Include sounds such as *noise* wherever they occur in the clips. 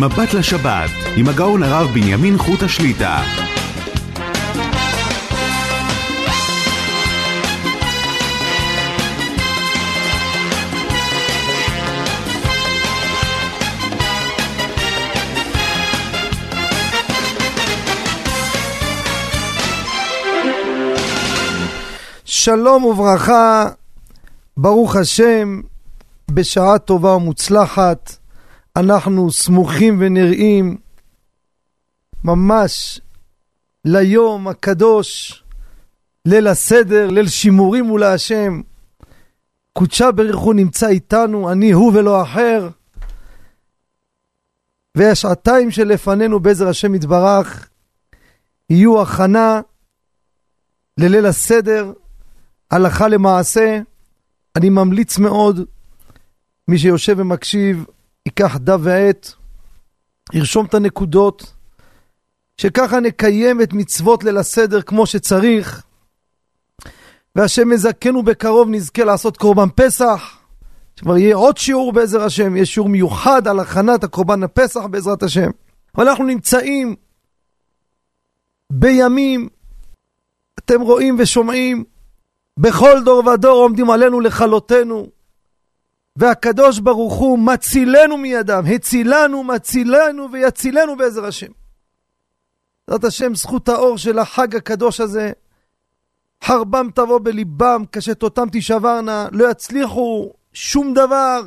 מבט לשבת, עם הגאון הרב בנימין חוט השליטה. שלום וברכה, ברוך השם, בשעה טובה ומוצלחת, אנחנו סמוכים ונראים ממש ליום הקדוש, ליל הסדר, ליל שימורים ולהשם. קודשה ברכו נמצא איתנו, אני הוא ולא אחר. והשעתיים שלפנינו בעזר השם יתברך יהיו הכנה לליל הסדר, הלכה למעשה, אני ממליץ מאוד, מי שיושב ומקשיב, ייקח דף ועט, ירשום את הנקודות, שככה נקיים את מצוות ליל הסדר כמו שצריך, והשם מזכנו בקרוב נזכה לעשות קורבן פסח, שכבר יהיה עוד שיעור בעזר השם, יהיה שיעור מיוחד על הכנת הקורבן הפסח בעזרת השם. אבל אנחנו נמצאים בימים, אתם רואים ושומעים, בכל דור ודור עומדים עלינו לכלותנו, והקדוש ברוך הוא מצילנו מידם, הצילנו, מצילנו ויצילנו בעזר השם. בעזרת השם, זכות האור של החג הקדוש הזה, חרבם תבוא בליבם, כשתותם תישברנה, לא יצליחו שום דבר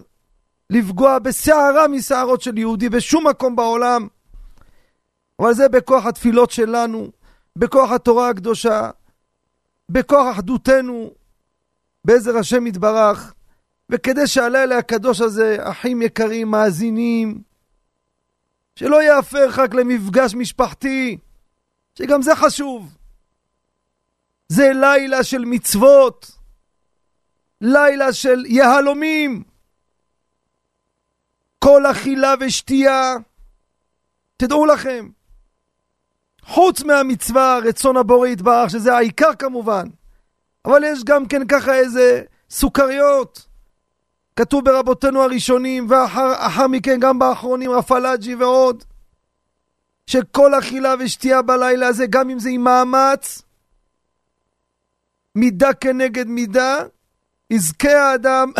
לפגוע בשערה משערות של יהודי בשום מקום בעולם. אבל זה בכוח התפילות שלנו, בכוח התורה הקדושה, בכוח אחדותנו, בעזר השם יתברך, וכדי שהלילה הקדוש הזה, אחים יקרים, מאזינים, שלא יהפך רק למפגש משפחתי, שגם זה חשוב. זה לילה של מצוות, לילה של יהלומים. כל אכילה ושתייה, תדעו לכם, חוץ מהמצווה, רצון הבורא יתברך, שזה העיקר כמובן, אבל יש גם כן ככה איזה סוכריות. כתוב ברבותינו הראשונים, ואחר מכן גם באחרונים, רפלאג'י ועוד, שכל אכילה ושתייה בלילה הזה, גם אם זה עם מאמץ, מידה כנגד מידה, יזכה האדם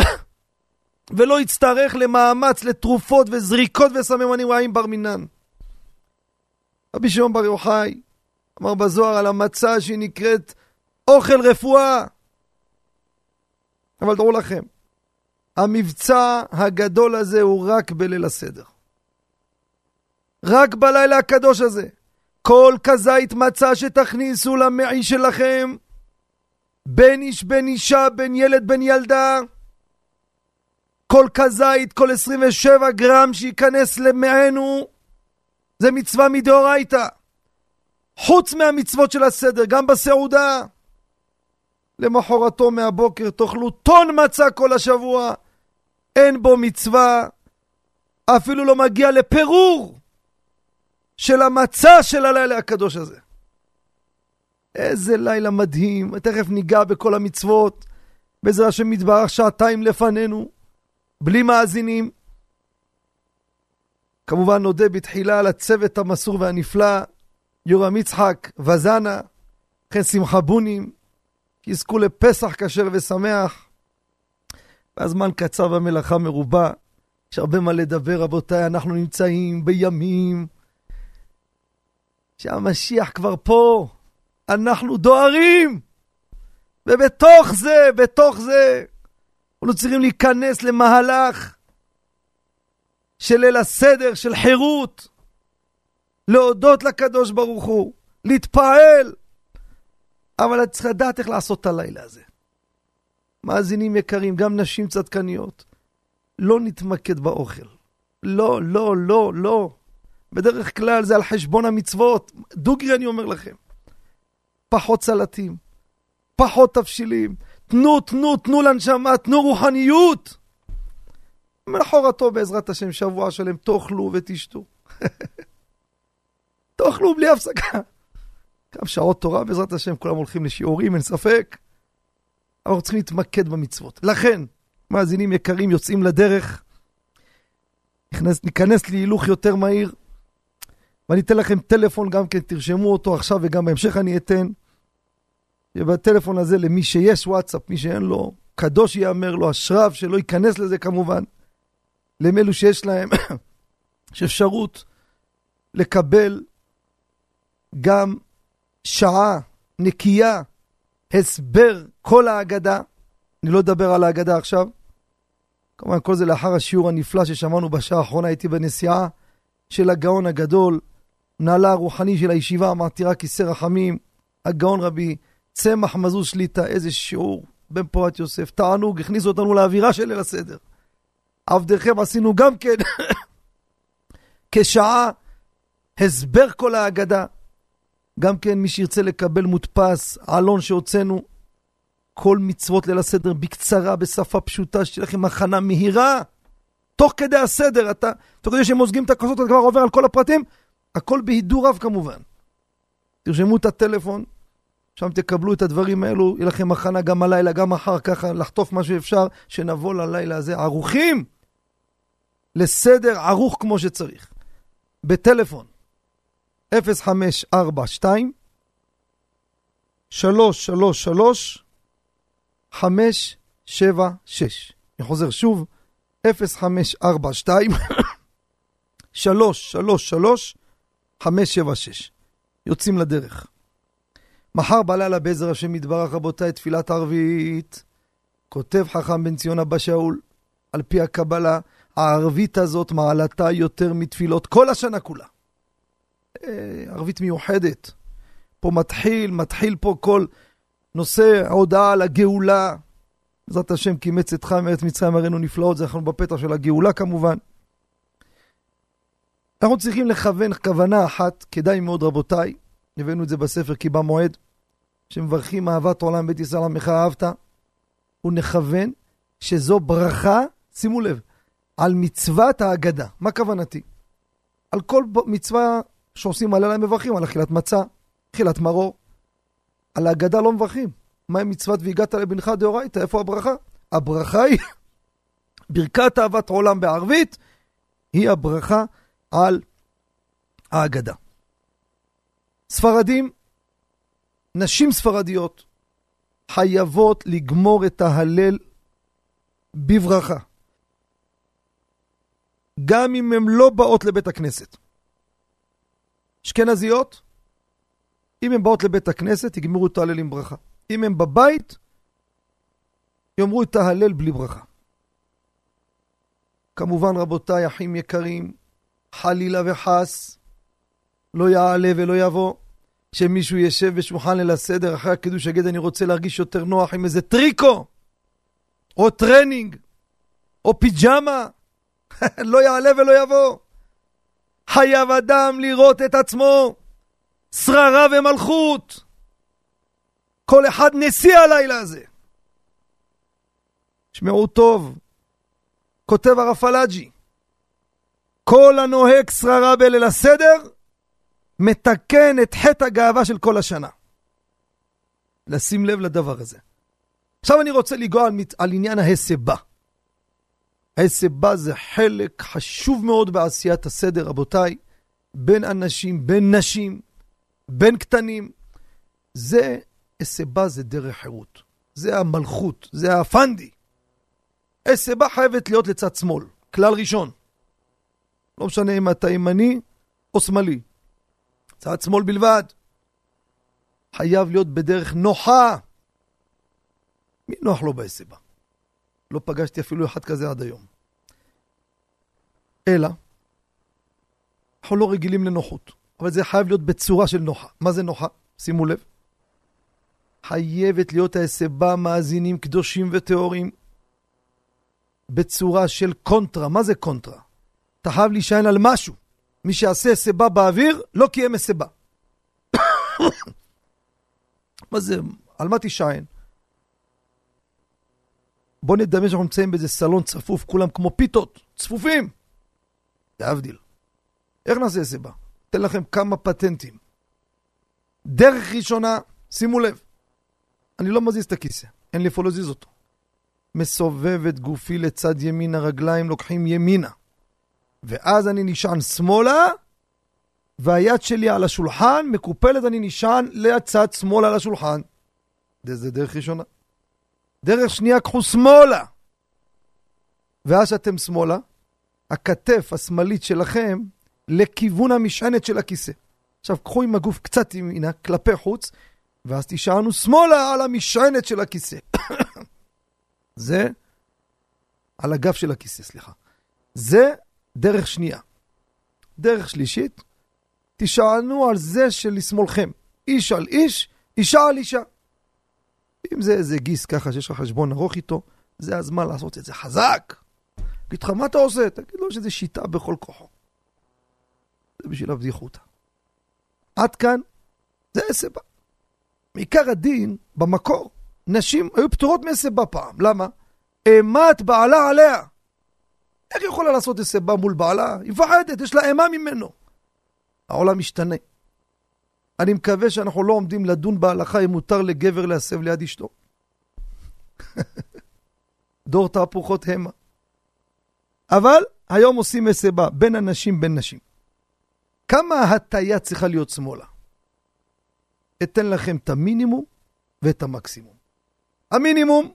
*coughs* ולא יצטרך למאמץ, לתרופות וזריקות וסממנים רעים בר מינן. רבי שמעון בר יוחאי אמר בזוהר על המצה שהיא נקראת אוכל רפואה. אבל דעו לכם, המבצע הגדול הזה הוא רק בליל הסדר. רק בלילה הקדוש הזה. כל כזית מצה שתכניסו למעי שלכם, בין איש בין אישה, בין ילד בין ילדה, כל כזית, כל 27 גרם שייכנס למענו, זה מצווה מדאורייתא. חוץ מהמצוות של הסדר, גם בסעודה. למחרתו מהבוקר תאכלו טון מצה כל השבוע. אין בו מצווה, אפילו לא מגיע לפירור של המצה של הלילה הקדוש הזה. איזה לילה מדהים, תכף ניגע בכל המצוות, בעזר השם יתברך שעתיים לפנינו, בלי מאזינים. כמובן נודה בתחילה לצוות המסור והנפלא, יורם יצחק, וזנה, וכן שמחה בונים, יזכו לפסח כשר ושמח. והזמן קצר והמלאכה מרובה. יש הרבה מה לדבר, רבותיי, אנחנו נמצאים בימים שהמשיח כבר פה, אנחנו דוהרים. ובתוך זה, בתוך זה, אנחנו צריכים להיכנס למהלך של ליל הסדר, של חירות, להודות לקדוש ברוך הוא, להתפעל. אבל את צריכה לדעת איך לעשות את הלילה הזה. מאזינים יקרים, גם נשים צדקניות, לא נתמקד באוכל. לא, לא, לא, לא. בדרך כלל זה על חשבון המצוות. דוגרי אני אומר לכם. פחות סלטים, פחות תבשילים. תנו, תנו, תנו לנשמה, תנו רוחניות. מלחורתו בעזרת השם שבוע שלם תאכלו ותשתו. *laughs* תאכלו בלי הפסקה. גם שעות תורה בעזרת השם, כולם הולכים לשיעורים, אין ספק. אנחנו צריכים להתמקד במצוות. לכן, מאזינים יקרים יוצאים לדרך. נכנס, ניכנס להילוך יותר מהיר, ואני אתן לכם טלפון גם כן, תרשמו אותו עכשיו וגם בהמשך אני אתן. ובטלפון הזה למי שיש וואטסאפ, מי שאין לו, קדוש ייאמר לו, אשריו שלא ייכנס לזה כמובן. לאלו שיש להם, *coughs* יש אפשרות לקבל גם שעה נקייה, הסבר כל ההגדה. אני לא אדבר על ההגדה עכשיו. כמובן, כל זה לאחר השיעור הנפלא ששמענו בשעה האחרונה, הייתי בנסיעה של הגאון הגדול, מנהלה הרוחני של הישיבה המעתירה כיסא רחמים, הגאון רבי צמח מזוז שליטה, איזה שיעור בן פורת יוסף. תענוג, הכניסו אותנו לאווירה של ליל הסדר. עבדכם עשינו גם כן *coughs* כשעה הסבר כל ההגדה. גם כן מי שירצה לקבל מודפס, עלון שהוצאנו, כל מצוות ליל הסדר בקצרה, בשפה פשוטה, שתהיה לכם הכנה מהירה. תוך כדי הסדר, אתה, תוך כדי שהם מוזגים את הכוסות, אתה כבר עובר על כל הפרטים, הכל בהידור רב כמובן. תרשמו את הטלפון, שם תקבלו את הדברים האלו, יהיה לכם הכנה גם הלילה, גם מחר, ככה לחטוף מה שאפשר, שנבוא ללילה הזה ערוכים לסדר ערוך כמו שצריך. בטלפון 0542 333 576. אני חוזר שוב, 0542 333 576. יוצאים לדרך. מחר בלילה בעזר השם יתברך רבותיי תפילת ערבית. כותב חכם בן ציון אבא שאול, על פי הקבלה, הערבית הזאת מעלתה יותר מתפילות כל השנה כולה. אה, ערבית מיוחדת. פה מתחיל, מתחיל פה כל נושא ההודעה על הגאולה. בעזרת השם קימץ אתך מארץ מצרים הראינו נפלאות, זה אנחנו בפתח של הגאולה כמובן. אנחנו צריכים לכוון כוונה אחת, כדאי מאוד רבותיי, הבאנו את זה בספר כי במועד, שמברכים אהבת עולם בית ישראל עמך אהבת, ונכוון שזו ברכה, שימו לב, על מצוות ההגדה. מה כוונתי? על כל מצווה שעושים עליה הם מברכים, על אכילת מצה, אכילת מרור. על ההגדה לא מברכים. מה עם מצוות והגעת לבנך דאורייתא? איפה הברכה? הברכה היא *laughs* ברכת אהבת עולם בערבית, היא הברכה על ההגדה. ספרדים, נשים ספרדיות, חייבות לגמור את ההלל בברכה. גם אם הן לא באות לבית הכנסת. אשכנזיות, אם הן באות לבית הכנסת, יגמרו את ההלל עם ברכה. אם הן בבית, יאמרו את ההלל בלי ברכה. כמובן, רבותיי, אחים יקרים, חלילה וחס, לא יעלה ולא יבוא, שמישהו ישב בשולחן ליל הסדר אחרי הקידוש יגיד אני רוצה להרגיש יותר נוח עם איזה טריקו, או טרנינג, או פיג'מה, *laughs* לא יעלה ולא יבוא. חייב אדם לראות את עצמו שררה ומלכות. כל אחד נשיא הלילה הזה. שמעו טוב, כותב הרב פלאג'י, כל הנוהג שררה בליל הסדר, מתקן את חטא הגאווה של כל השנה. לשים לב לדבר הזה. עכשיו אני רוצה לנגוע על, על עניין ההסבה. ההסבה זה חלק חשוב מאוד בעשיית הסדר, רבותיי, בין אנשים, בין נשים, בין קטנים. זה, הסבה זה דרך חירות. זה המלכות, זה הפנדי. הסבה חייבת להיות לצד שמאל, כלל ראשון. לא משנה אם אתה ימני או שמאלי. צד שמאל בלבד. חייב להיות בדרך נוחה. מי נוח לו בהסבה? לא פגשתי אפילו אחד כזה עד היום. אלא, אנחנו לא רגילים לנוחות, אבל זה חייב להיות בצורה של נוחה. מה זה נוחה? שימו לב. חייבת להיות ההסבה מאזינים קדושים וטהורים בצורה של קונטרה. מה זה קונטרה? אתה חייב להישען על משהו. מי שיעשה הסבה באוויר, לא קיים הסבה. *coughs* מה זה? על מה תישען? בוא נדמה שאנחנו נמצאים באיזה סלון צפוף, כולם כמו פיתות, צפופים. להבדיל. איך נעשה סיבה? אתן לכם כמה פטנטים. דרך ראשונה, שימו לב, אני לא מזיז את הכיסא, אין לי איפה להזיז אותו. מסובב את גופי לצד ימין הרגליים, לוקחים ימינה. ואז אני נשען שמאלה, והיד שלי על השולחן, מקופלת, אני נשען לצד שמאל על השולחן. זה דרך ראשונה. דרך שנייה, קחו שמאלה. ואז שאתם שמאלה, הכתף השמאלית שלכם לכיוון המשענת של הכיסא. עכשיו, קחו עם הגוף קצת ימינה, כלפי חוץ, ואז תישענו שמאלה על המשענת של הכיסא. *coughs* זה על הגב של הכיסא, סליחה. זה דרך שנייה. דרך שלישית, תישענו על זה שלשמאלכם. איש על איש, אישה על אישה. אם זה איזה גיס ככה שיש לך חשבון ארוך איתו, זה הזמן לעשות את זה חזק. תגיד לך, מה אתה עושה? תגיד לו שזה שיטה בכל כוחו. זה בשביל הבדיחותא. עד כאן, זה הסיבה. מעיקר הדין, במקור, נשים היו פטורות מהסיבה פעם. למה? אימת בעלה עליה. איך היא יכולה לעשות הסיבה מול בעלה? היא מפחדת, יש לה אימה ממנו. העולם משתנה. אני מקווה שאנחנו לא עומדים לדון בהלכה אם מותר לגבר להסב ליד אשתו. *laughs* דור תהפוכות המה. אבל היום עושים מסיבה בין אנשים בין נשים. כמה הטיה צריכה להיות שמאלה? אתן לכם את המינימום ואת המקסימום. המינימום,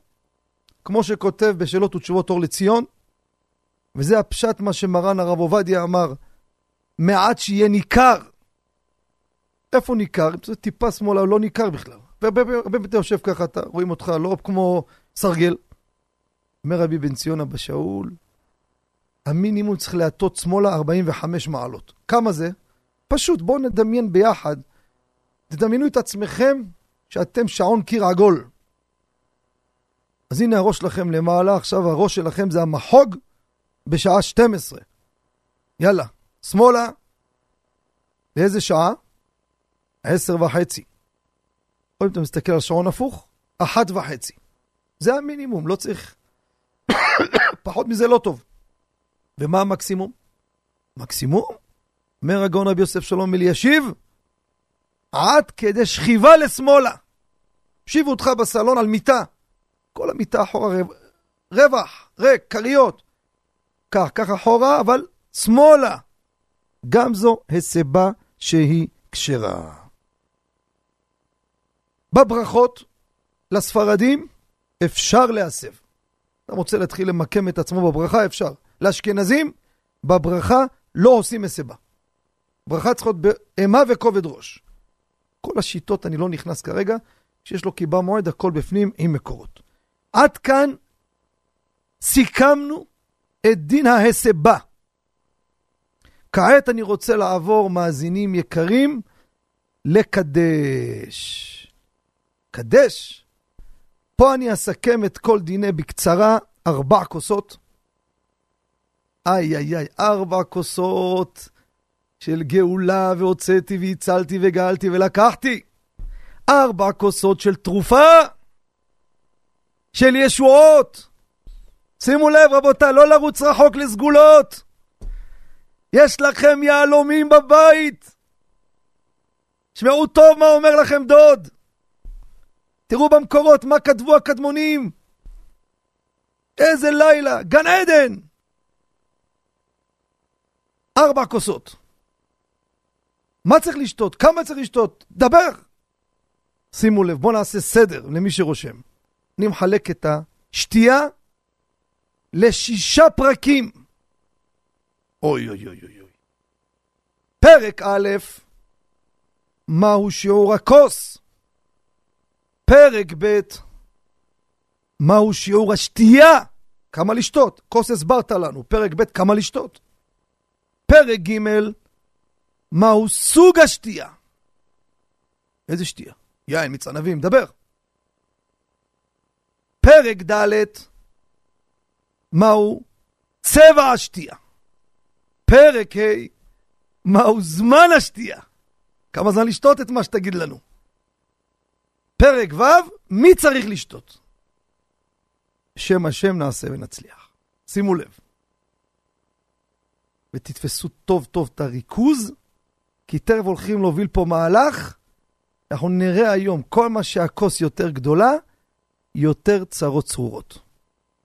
כמו שכותב בשאלות ותשובות אור לציון, וזה הפשט מה שמרן הרב עובדיה אמר, מעט שיהיה ניכר. איפה ניכר? אם זה טיפה שמאלה, לא ניכר בכלל. והרבה פעמים יושב ככה, אתה רואים אותך לא כמו סרגל. אומר רבי בן ציונה בשאול, המינימום צריך להטות שמאלה 45 מעלות. כמה זה? פשוט, בואו נדמיין ביחד. תדמיינו את עצמכם שאתם שעון קיר עגול. אז הנה הראש שלכם למעלה, עכשיו הראש שלכם זה המחוג בשעה 12. יאללה, שמאלה. לאיזה שעה? עשר וחצי. או אם אתה מסתכל על שעון הפוך, אחת וחצי. זה המינימום, לא צריך... *coughs* פחות מזה לא טוב. ומה המקסימום? מקסימום? אומר הגאון רבי יוסף שלום אלישיב, עד כדי שכיבה לשמאלה. הושיבו אותך בסלון על מיטה. כל המיטה אחורה רווח, ריק, כריות. כך, כך אחורה, אבל שמאלה. גם זו הסיבה שהיא כשרה. בברכות לספרדים אפשר להסב. אתה רוצה להתחיל למקם את עצמו בברכה, אפשר. לאשכנזים, בברכה לא עושים מסיבה. ברכה צריכה להיות באימה וכובד ראש. כל השיטות, אני לא נכנס כרגע, כשיש לו קיבה מועד, הכל בפנים עם מקורות. עד כאן סיכמנו את דין ההסבה. כעת אני רוצה לעבור, מאזינים יקרים, לקדש. קדש. פה אני אסכם את כל דיני בקצרה, ארבע כוסות. איי איי איי, ארבע כוסות של גאולה, והוצאתי והצלתי וגאלתי ולקחתי. ארבע כוסות של תרופה, של ישועות. שימו לב, רבותיי, לא לרוץ רחוק לסגולות. יש לכם יהלומים בבית. שמעו טוב מה אומר לכם דוד. תראו במקורות מה כתבו הקדמונים. איזה לילה, גן עדן. ארבע כוסות. מה צריך לשתות? כמה צריך לשתות? דבר! שימו לב, בואו נעשה סדר למי שרושם. אני מחלק את השתייה לשישה פרקים. אוי אוי אוי אוי. פרק א', מהו שיעור הכוס? פרק ב', מהו שיעור השתייה? כמה לשתות? כוס הסברת לנו. פרק ב', כמה לשתות? פרק ג', מהו סוג השתייה? איזה שתייה? יין, מיץ ענבים, דבר. פרק ד', מהו צבע השתייה? פרק ה', מהו זמן השתייה? כמה זמן לשתות את מה שתגיד לנו? פרק ו', מי צריך לשתות? בשם השם נעשה ונצליח. שימו לב. ותתפסו טוב טוב את הריכוז, כי תכף הולכים להוביל פה מהלך. אנחנו נראה היום, כל מה שהכוס יותר גדולה, יותר צרות צרורות.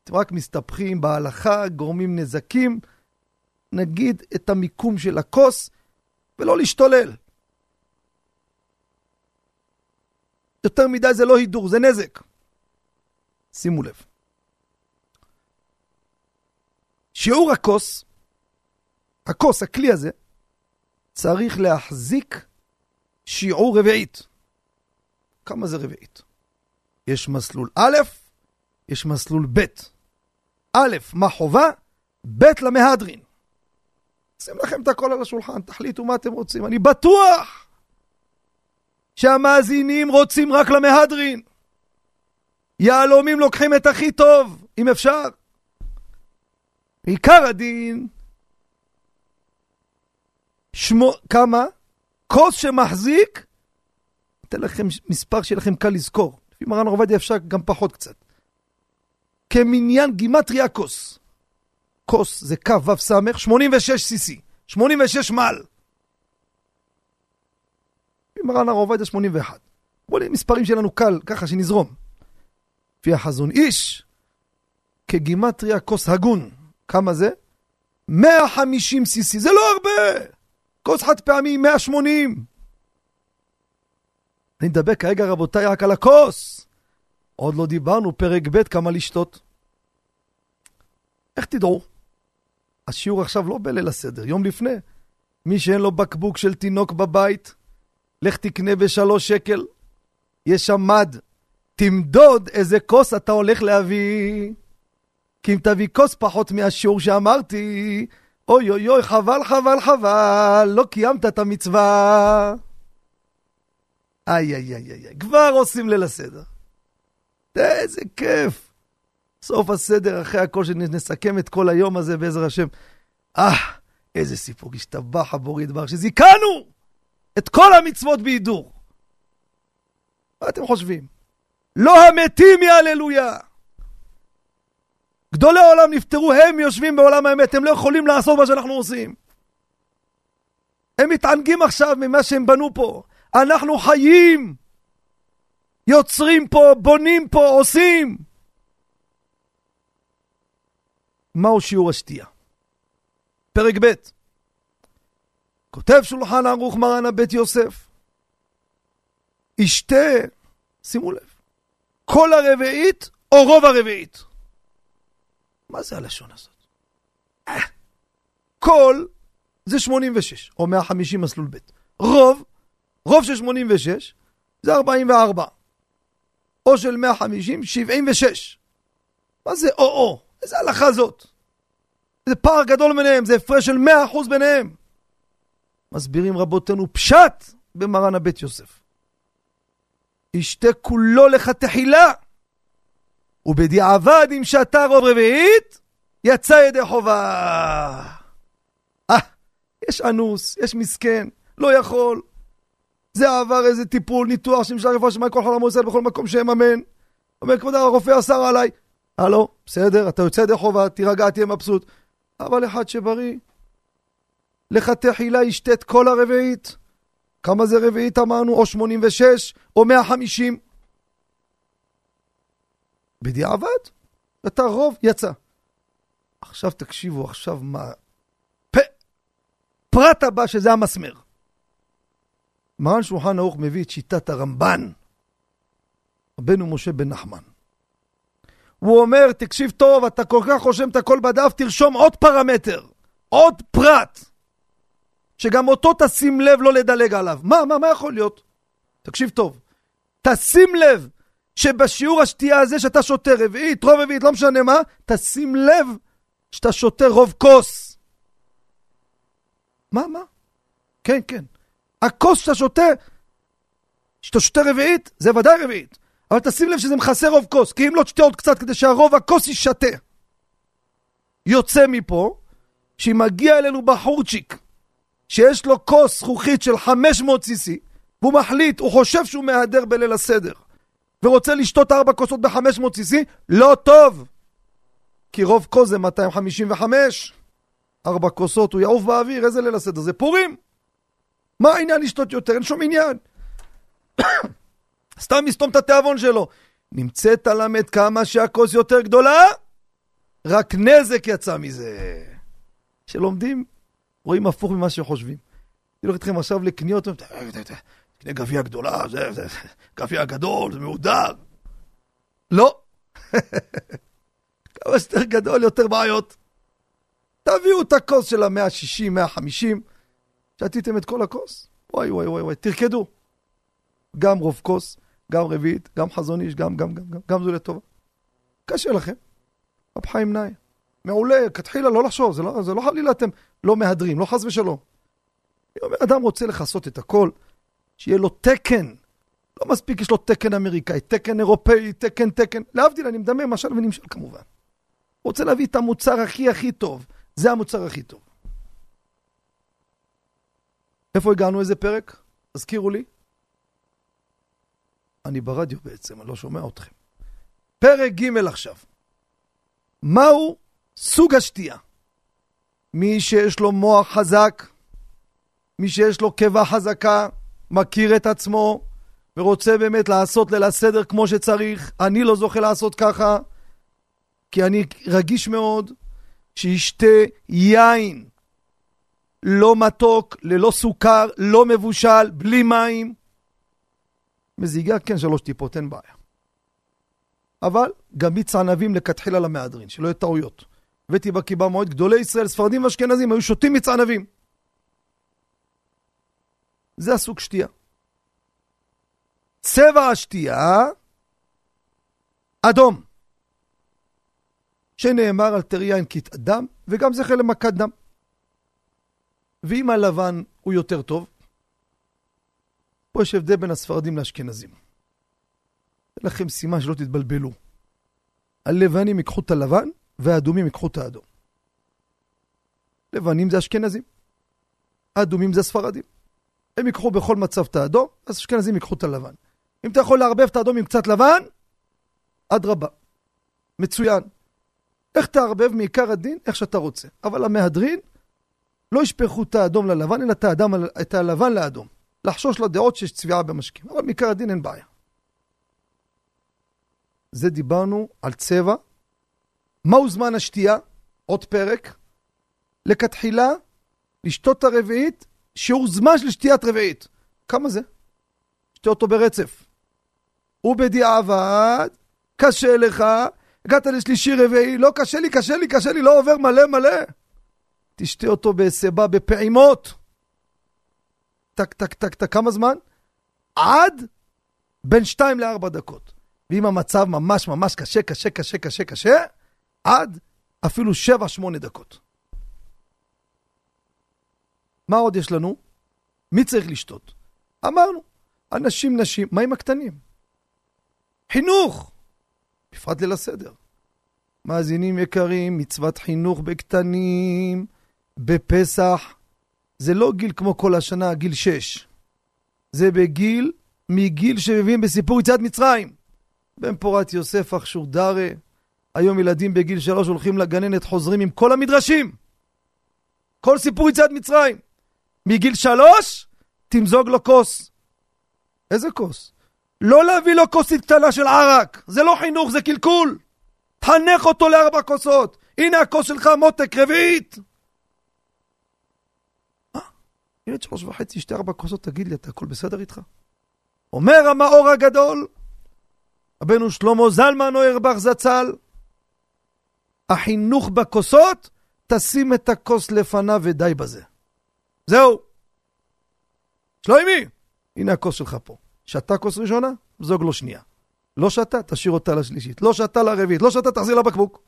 אתם רק מסתבכים בהלכה, גורמים נזקים. נגיד את המיקום של הכוס ולא להשתולל. יותר מדי זה לא הידור, זה נזק. שימו לב. שיעור הכוס, הכוס, הכלי הזה, צריך להחזיק שיעור רביעית. כמה זה רביעית? יש מסלול א', יש מסלול ב'. א', מה חובה? ב' למהדרין. שים לכם את הכל על השולחן, תחליטו מה אתם רוצים. אני בטוח שהמאזינים רוצים רק למהדרין. יהלומים לוקחים את הכי טוב, אם אפשר. עיקר הדין, שמו, כמה? כוס שמחזיק, אתן לכם מספר שיהיה לכם קל לזכור. לפי מרן עובדיה אפשר גם פחות קצת. כמניין גימטריה כוס. כוס זה קו ו' ס' 86 cc, 86 מעל. לפי מרן עובדיה 81. בואו נראה מספרים שלנו קל, ככה שנזרום. לפי החזון איש, כגימטריה כוס הגון. כמה זה? 150 cc, זה לא הרבה! כוס חד פעמי 180. אני מדבר כרגע רבותיי רק על הכוס. עוד לא דיברנו פרק ב' כמה לשתות. איך תדעו? השיעור עכשיו לא בליל הסדר, יום לפני. מי שאין לו בקבוק של תינוק בבית, לך תקנה בשלוש שקל. יש שם מד. תמדוד איזה כוס אתה הולך להביא. כי אם תביא כוס פחות מהשיעור שאמרתי, אוי אוי אוי, חבל חבל חבל, לא קיימת את המצווה. איי איי איי איי, כבר עושים ליל הסדר. איזה כיף. סוף הסדר, אחרי הכל שנסכם את כל היום הזה בעזר השם. אה, איזה סיפור, השתבח הבורא ידבר, שזיכנו את כל המצוות בהידור. מה אתם חושבים? לא המתים יהללויה. גדולי העולם נפטרו, הם יושבים בעולם האמת, הם לא יכולים לעשות מה שאנחנו עושים. הם מתענגים עכשיו ממה שהם בנו פה. אנחנו חיים, יוצרים פה, בונים פה, עושים. מהו שיעור השתייה? פרק ב' כותב שולחן ערוך מרן הבית יוסף, ישתה, שימו לב, כל הרביעית או רוב הרביעית. מה זה הלשון הזאת? אה, כל זה 86, או 150 מסלול ב'. רוב, רוב של 86 זה 44. או של 150, 76. מה זה או-או? איזה הלכה זאת? זה פער גדול ביניהם, זה הפרש של 100% ביניהם. מסבירים רבותינו פשט במרן הבית יוסף. ישתה כולו לך תחילה. ובדיעבד אם שתה רוב רביעית, יצא ידי חובה. אה, יש אנוס, יש מסכן, לא יכול. זה עבר איזה טיפול, ניתוח שנמשך רפואה שמע כל חלום ישראל בכל מקום שיממן. אומר, כבוד הרופא אסר עליי. הלו, בסדר, אתה יוצא ידי חובה, תירגע, תהיה מבסוט. אבל אחד שבריא, לך תחילה ישתה את כל הרביעית. כמה זה רביעית אמרנו? או 86 או 150. בדיעבד, אתה רוב, יצא. עכשיו תקשיבו, עכשיו מה... פ... פרט הבא שזה המסמר. מרן שולחן ערוך מביא את שיטת הרמב"ן, רבנו משה בן נחמן. הוא אומר, תקשיב טוב, אתה כל כך רושם את הכל בדף, תרשום עוד פרמטר, עוד פרט, שגם אותו תשים לב לא לדלג עליו. מה, מה, מה יכול להיות? תקשיב טוב, תשים לב שבשיעור השתייה הזה שאתה שותה רביעית, רוב רביעית, לא משנה מה, תשים לב שאתה שותה רוב כוס. מה, מה? כן, כן. הכוס שאתה שותה, שאתה שותה רביעית, זה ודאי רביעית. אבל תשים לב שזה מכסה רוב כוס, כי אם לא תשתה עוד קצת כדי שהרוב הכוס יישתה. יוצא מפה, שאם מגיע אלינו בחורצ'יק, שיש לו כוס זכוכית של 500 cc, והוא מחליט, הוא חושב שהוא מהדר בליל הסדר, ורוצה לשתות ארבע כוסות ב-500 cc, לא טוב. כי רוב כוס זה 255. ארבע כוסות, הוא יעוף באוויר, איזה ליל הסדר? זה פורים. מה העניין לשתות יותר? אין שום עניין. *coughs* סתם לסתום את התיאבון שלו. נמצאת למד כמה שהכוס יותר גדולה, רק נזק יצא מזה. שלומדים, רואים הפוך ממה שחושבים. אני הולך איתכם עכשיו לקניות, קנה גביע גדולה, זה, זה, גביע גדול, זה מהודר. לא. *laughs* כמה שיותר גדול, יותר בעיות. תביאו את הכוס של ה-160, 150, שתיתם את כל הכוס. וואי וואי וואי וואי, תרקדו. גם רוב כוס, גם רביעית, גם חזון איש, גם, גם, גם, גם, גם זו לטובה. קשה לכם. רב חיים נאי. מעולה, כתחילה לא לחשוב, זה לא, זה לא חלילה אתם לא מהדרים, לא חס ושלום. אני אומר, אדם רוצה לכסות את הכל, שיהיה לו תקן. לא מספיק יש לו תקן אמריקאי, תקן אירופאי, תקן, תקן. להבדיל, אני מדמה משל ונמשל כמובן. רוצה להביא את המוצר הכי הכי טוב. זה המוצר הכי טוב. איפה הגענו? איזה פרק? תזכירו לי. אני ברדיו בעצם, אני לא שומע אתכם. פרק ג' עכשיו. מהו סוג השתייה? מי שיש לו מוח חזק, מי שיש לו קיבה חזקה, מכיר את עצמו ורוצה באמת לעשות ליל הסדר כמו שצריך. אני לא זוכה לעשות ככה, כי אני רגיש מאוד שישתה יין לא מתוק, ללא סוכר, לא מבושל, בלי מים. מזיגה, כן, שלוש טיפות, אין בעיה. אבל גם מיץ ענבים לכתחילה למהדרין, שלא יהיו טעויות. הבאתי בקיבה מועד, גדולי ישראל, ספרדים ואשכנזים, היו שותים מיץ ענבים. זה הסוג שתייה. צבע השתייה, אדום. שנאמר על תרי יין כת אדם, וגם זכר למכת דם. ואם הלבן הוא יותר טוב, פה יש הבדל בין הספרדים לאשכנזים. אין לכם סימן שלא תתבלבלו. הלבנים ייקחו את הלבן, והאדומים ייקחו את האדום. לבנים זה אשכנזים, האדומים זה הספרדים. הם ייקחו בכל מצב את האדום, אז אשכנזים ייקחו את הלבן. אם אתה יכול לערבב את האדום עם קצת לבן, אדרבה. מצוין. איך תערבב מעיקר הדין? איך שאתה רוצה. אבל המהדרין, לא ישפכו את האדום ללבן, אלא את, האדם, את הלבן לאדום. לחשוש לדעות שיש צביעה במשקים. אבל מעיקר הדין אין בעיה. זה דיברנו על צבע. מהו זמן השתייה? עוד פרק. לכתחילה, לשתות הרביעית, שיעור זמן של שתיית רביעית. כמה זה? שתה אותו ברצף. ובדיעבד, קשה לך, הגעת לשלישי רביעי, לא קשה לי, קשה לי, קשה לי, לא עובר מלא מלא. תשתה אותו בסיבה, בפעימות. טק, טק, טק, טק, כמה זמן? עד בין 2 ל-4 דקות. ואם המצב ממש ממש קשה, קשה, קשה, קשה, קשה, עד אפילו 7-8 דקות. מה עוד יש לנו? מי צריך לשתות? אמרנו, אנשים, נשים, מה עם הקטנים? חינוך! בפרט ליל הסדר. מאזינים יקרים, מצוות חינוך בקטנים. בפסח זה לא גיל כמו כל השנה, גיל שש. זה בגיל, מגיל שמביאים בסיפור יציאת מצרים. בן פורת יוסף אכשור דרה. היום ילדים בגיל שלוש הולכים לגננת, חוזרים עם כל המדרשים. כל סיפור יציאת מצרים. מגיל שלוש, תמזוג לו כוס. איזה כוס? לא להביא לו כוסית קטנה של ערק. זה לא חינוך, זה קלקול. תחנך אותו לארבע כוסות. הנה הכוס שלך, מותק, רביעית. ילד שלוש וחצי, שתי ארבע כוסות, תגיד לי, אתה הכל בסדר איתך? אומר המאור הגדול, רבנו שלמה זלמן אוירבך זצ"ל, החינוך בכוסות, תשים את הכוס לפניו ודי בזה. זהו. שלוימי, הנה הכוס שלך פה. שתה כוס ראשונה, זוג לו שנייה. לא שתה, תשאיר אותה לשלישית. לא שתה לרביעית. לא שתה, תחזיר לבקבוק.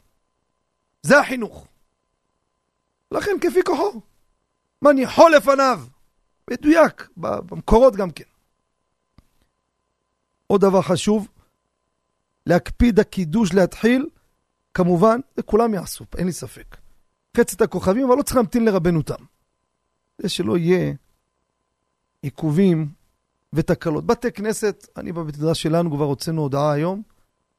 זה החינוך. לכן כפי כוחו. מניחו לפניו. מדויק, במקורות גם כן. עוד דבר חשוב, להקפיד הקידוש להתחיל, כמובן, כולם יעשו, אין לי ספק. חצת הכוכבים, אבל לא צריך להמתין לרבנותם. זה שלא יהיה עיכובים ותקלות. בתי כנסת, אני בבית שלנו כבר הוצאנו הודעה היום,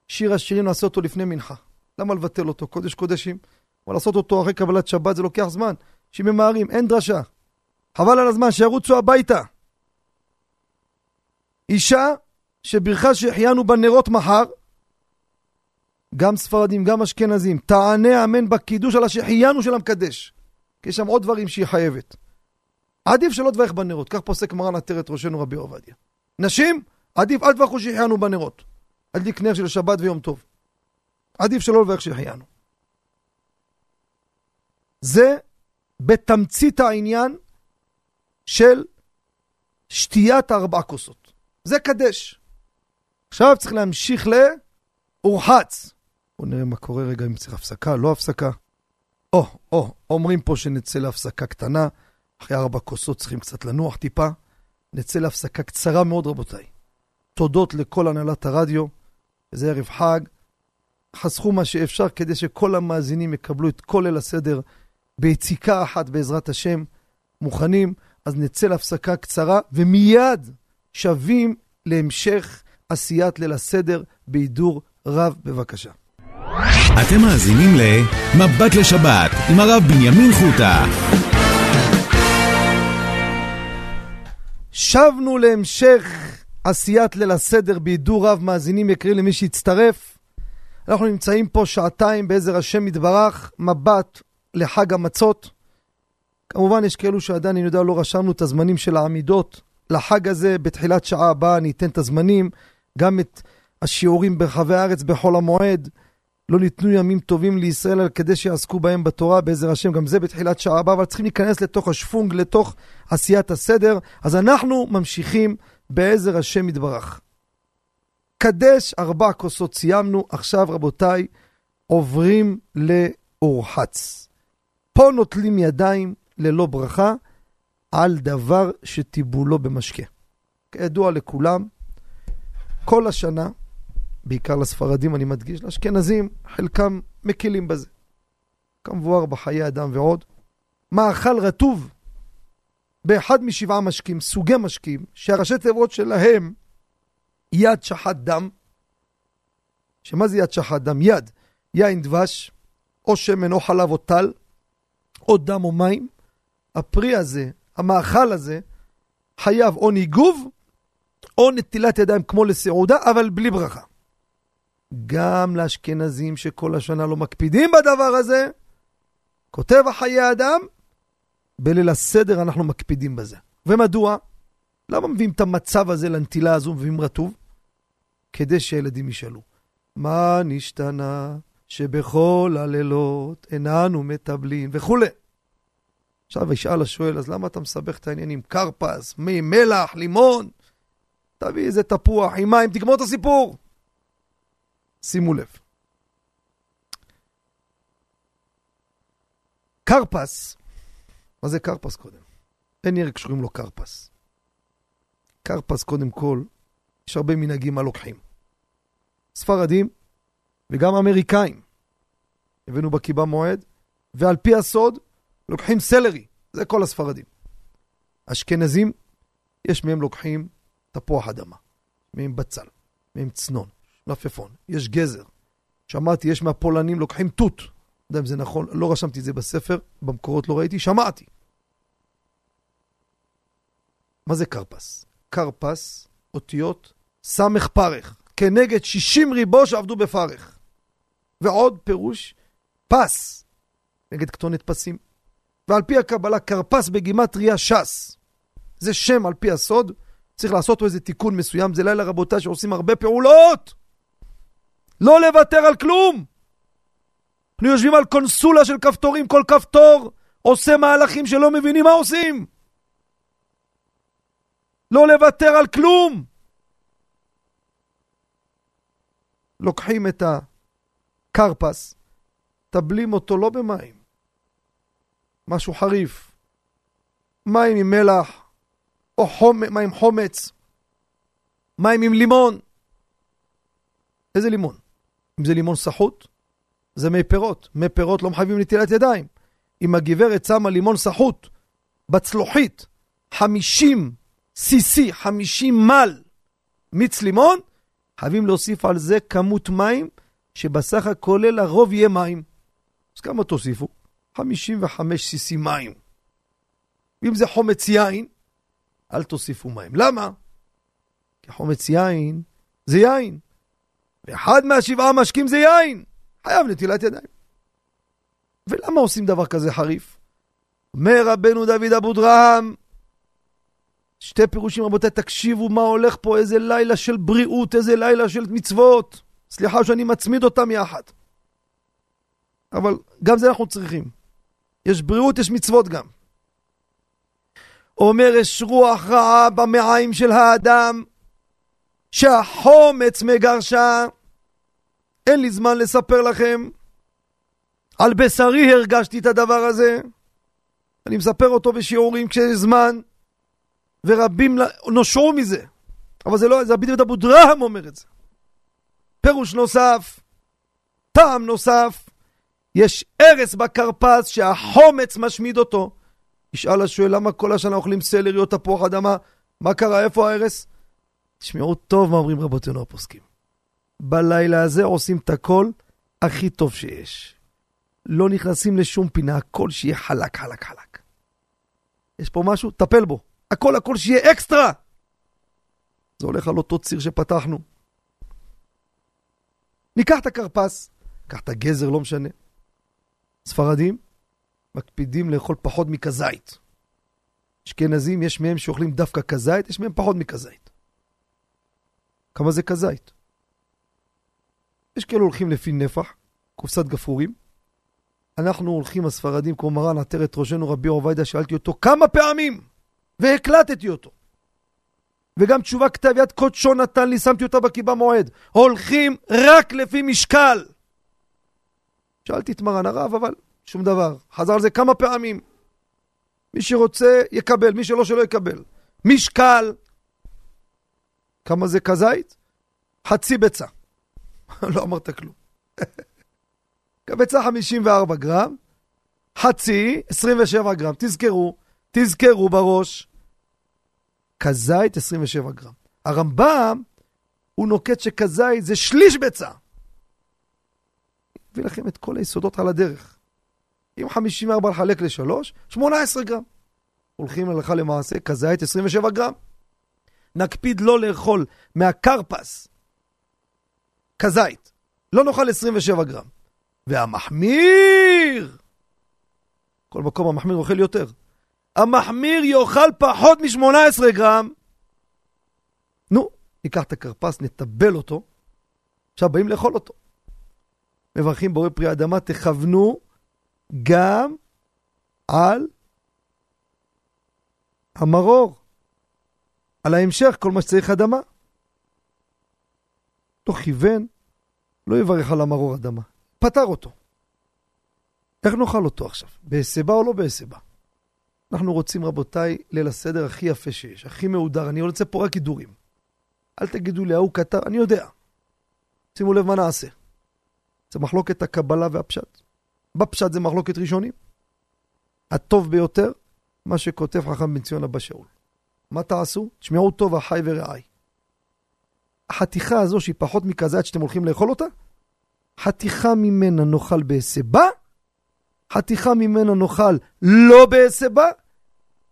שיר השירים נעשה אותו לפני מנחה. למה לבטל אותו? קודש קודשים. אבל לעשות אותו אחרי קבלת שבת זה לוקח זמן. שממהרים, אין דרשה. חבל על הזמן, שירוצו הביתה. אישה שבירכה שהחיינו בנרות מחר, גם ספרדים, גם אשכנזים, תענה אמן בקידוש על השהחיינו של המקדש. כי יש שם עוד דברים שהיא חייבת. עדיף שלא תברך בנרות, כך פוסק מרן עטרת ראשנו רבי עובדיה. נשים, עדיף אל תברכו שהחיינו בנרות. אל תדליק נר של שבת ויום טוב. עדיף שלא לברך שהחיינו. זה בתמצית העניין של שתיית ארבע כוסות. זה קדש. עכשיו צריך להמשיך לאורחץ. בואו נראה מה קורה רגע אם צריך הפסקה, לא הפסקה. או, או, אומרים פה שנצא להפסקה קטנה, אחרי ארבע כוסות צריכים קצת לנוח טיפה. נצא להפסקה קצרה מאוד, רבותיי. תודות לכל הנהלת הרדיו, וזה ערב חג. חסכו מה שאפשר כדי שכל המאזינים יקבלו את כל ליל הסדר ביציקה אחת בעזרת השם. מוכנים? אז נצא להפסקה קצרה, ומיד שבים להמשך עשיית ליל הסדר בהידור רב, בבקשה. אתם מאזינים ל"מבט לשבת" עם הרב בנימין חוטה. שבנו להמשך עשיית ליל הסדר בהידור רב מאזינים יקרים למי שהצטרף. אנחנו נמצאים פה שעתיים בעזר השם יתברך, מבט לחג המצות. כמובן יש כאלו שעדיין, אני יודע, לא רשמנו את הזמנים של העמידות. לחג הזה, בתחילת שעה הבאה, אני אתן את הזמנים, גם את השיעורים ברחבי הארץ בחול המועד. לא ניתנו ימים טובים לישראל, אלא כדי שיעסקו בהם בתורה, בעזר השם, גם זה בתחילת שעה הבאה, אבל צריכים להיכנס לתוך השפונג, לתוך עשיית הסדר. אז אנחנו ממשיכים בעזר השם יתברך. קדש ארבע כוסות סיימנו, עכשיו רבותיי, עוברים לאורחץ. פה נוטלים ידיים ללא ברכה על דבר שטיבולו במשקה. כידוע לכולם, כל השנה, בעיקר לספרדים אני מדגיש, לאשכנזים, חלקם מקלים בזה. כמבואר בחיי אדם ועוד. מאכל רטוב באחד משבעה משקים, סוגי משקים, שהראשי תיבות שלהם יד שחט דם. שמה זה יד שחט דם? יד, יין דבש, או שמן או חלב או טל, או דם או מים. הפרי הזה, המאכל הזה, חייב או ניגוב או נטילת ידיים כמו לסעודה, אבל בלי ברכה. גם לאשכנזים שכל השנה לא מקפידים בדבר הזה, כותב החיי אדם, בליל הסדר אנחנו מקפידים בזה. ומדוע? למה מביאים את המצב הזה לנטילה הזו ומביאים רטוב? כדי שילדים ישאלו, מה נשתנה שבכל הלילות איננו מטבלין וכולי. עכשיו ישאל השואל, אז למה אתה מסבך את העניינים? כרפס, מי מלח, לימון? תביא איזה תפוח עם מים, תגמור את הסיפור. שימו לב. כרפס, מה זה כרפס קודם? אין ירק שקוראים לו כרפס. כרפס קודם כל, יש הרבה מנהגים מה לוקחים. ספרדים וגם אמריקאים. הבאנו בקיבה מועד, ועל פי הסוד, לוקחים סלרי, זה כל הספרדים. אשכנזים, יש מהם לוקחים תפוח אדמה, מהם בצל, מהם צנון, מלפפון, יש גזר. שמעתי, יש מהפולנים לוקחים תות. לא יודע אם זה נכון, לא רשמתי את זה בספר, במקורות לא ראיתי, שמעתי. מה זה כרפס? כרפס, אותיות סמך פרך, כנגד 60 ריבו שעבדו בפרך. ועוד פירוש, פס, נגד כתונת פסים. ועל פי הקבלה, כרפס בגימטריה ש"ס. זה שם על פי הסוד, צריך לעשות לו איזה תיקון מסוים. זה לילה רבותיי שעושים הרבה פעולות! לא לוותר על כלום! אנחנו יושבים על קונסולה של כפתורים, כל כפתור עושה מהלכים שלא מבינים מה עושים. לא לוותר על כלום! לוקחים את הכרפס, טבלים אותו לא במים, משהו חריף, מים עם מלח, או חומ... מים חומץ, מים עם לימון. איזה לימון? אם זה לימון סחוט, זה מי פירות. מי פירות לא מחייבים נטילת ידיים. אם הגברת שמה לימון סחוט בצלוחית, 50 cc, 50 מל מיץ לימון, חייבים להוסיף על זה כמות מים, שבסך הכולל הרוב יהיה מים. אז כמה תוסיפו? 55 cc מים. ואם זה חומץ יין, אל תוסיפו מים. למה? כי חומץ יין זה יין. ואחד מהשבעה משקים זה יין. חייב נטילת ידיים. ולמה עושים דבר כזה חריף? אומר רבנו דוד אבודרהם, שתי פירושים רבותיי, תקשיבו מה הולך פה, איזה לילה של בריאות, איזה לילה של מצוות. סליחה שאני מצמיד אותם יחד. אבל גם זה אנחנו צריכים. יש בריאות, יש מצוות גם. אומר יש רוח רעה במעיים של האדם, שהחומץ מגרשה. אין לי זמן לספר לכם. על בשרי הרגשתי את הדבר הזה. אני מספר אותו בשיעורים כשיש זמן, ורבים נושרו מזה. אבל זה לא, זה בדיוק אבו דרהם אומר את זה. פירוש נוסף, טעם נוסף, יש ארס בכרפס שהחומץ משמיד אותו. ישאל השואל למה כל השנה אוכלים סלרי או תפוח אדמה? מה קרה? איפה הארס? תשמעו טוב מה אומרים רבותינו הפוסקים. בלילה הזה עושים את הכל הכי טוב שיש. לא נכנסים לשום פינה, הכל שיהיה חלק, חלק, חלק. יש פה משהו, טפל בו. הכל, הכל שיהיה אקסטרה. זה הולך על אותו ציר שפתחנו. ניקח את הכרפס, ניקח את הגזר, לא משנה. ספרדים מקפידים לאכול פחות מכזית. אשכנזים, יש מהם שאוכלים דווקא כזית, יש מהם פחות מכזית. כמה זה כזית? יש כאלו הולכים לפי נפח, קופסת גפרורים. אנחנו הולכים, הספרדים, כמו מרן עטרת ראשנו רבי עובדיה, שאלתי אותו כמה פעמים, והקלטתי אותו. וגם תשובה כתב יד קודשו נתן לי, שמתי אותה בקיבה מועד. הולכים רק לפי משקל. שאלתי את מרן הרב, אבל שום דבר. חזר על זה כמה פעמים. מי שרוצה יקבל, מי שלא שלא יקבל. משקל. כמה זה כזית? חצי ביצה. *laughs* לא אמרת כלום. ביצה 54 גרם, חצי 27 גרם. תזכרו, תזכרו בראש. כזית 27 גרם. הרמב"ם, הוא נוקט שכזית זה שליש ביצה. הביא לכם את כל היסודות על הדרך. אם 54 לחלק ל-3, 18 גרם. הולכים הלכה למעשה, כזית 27 גרם. נקפיד לא לאכול מהקרפס, כזית. לא נאכל 27 גרם. והמחמיר, כל מקום המחמיר אוכל יותר. המחמיר יאכל פחות מ-18 גרם. נו, ניקח את הכרפס, נטבל אותו, עכשיו באים לאכול אותו. מברכים בורא פרי אדמה, תכוונו גם על המרור, על ההמשך, כל מה שצריך אדמה. לא כיוון, לא יברך על המרור אדמה. פתר אותו. איך נאכל אותו עכשיו? בהסבה או לא בהסבה? אנחנו רוצים, רבותיי, ליל הסדר הכי יפה שיש, הכי מהודר. אני רוצה פה רק הידורים. אל תגידו לי, ההוא כתב, אני יודע. שימו לב מה נעשה. זה מחלוקת הקבלה והפשט. בפשט זה מחלוקת ראשונים. הטוב ביותר, מה שכותב חכם בן ציון אבא שאול. מה תעשו? תשמעו טוב, אחי ורעי. החתיכה הזו שהיא פחות מכזית שאתם הולכים לאכול אותה, חתיכה ממנה נאכל בהסבה, חתיכה ממנה נאכל לא בהסבה,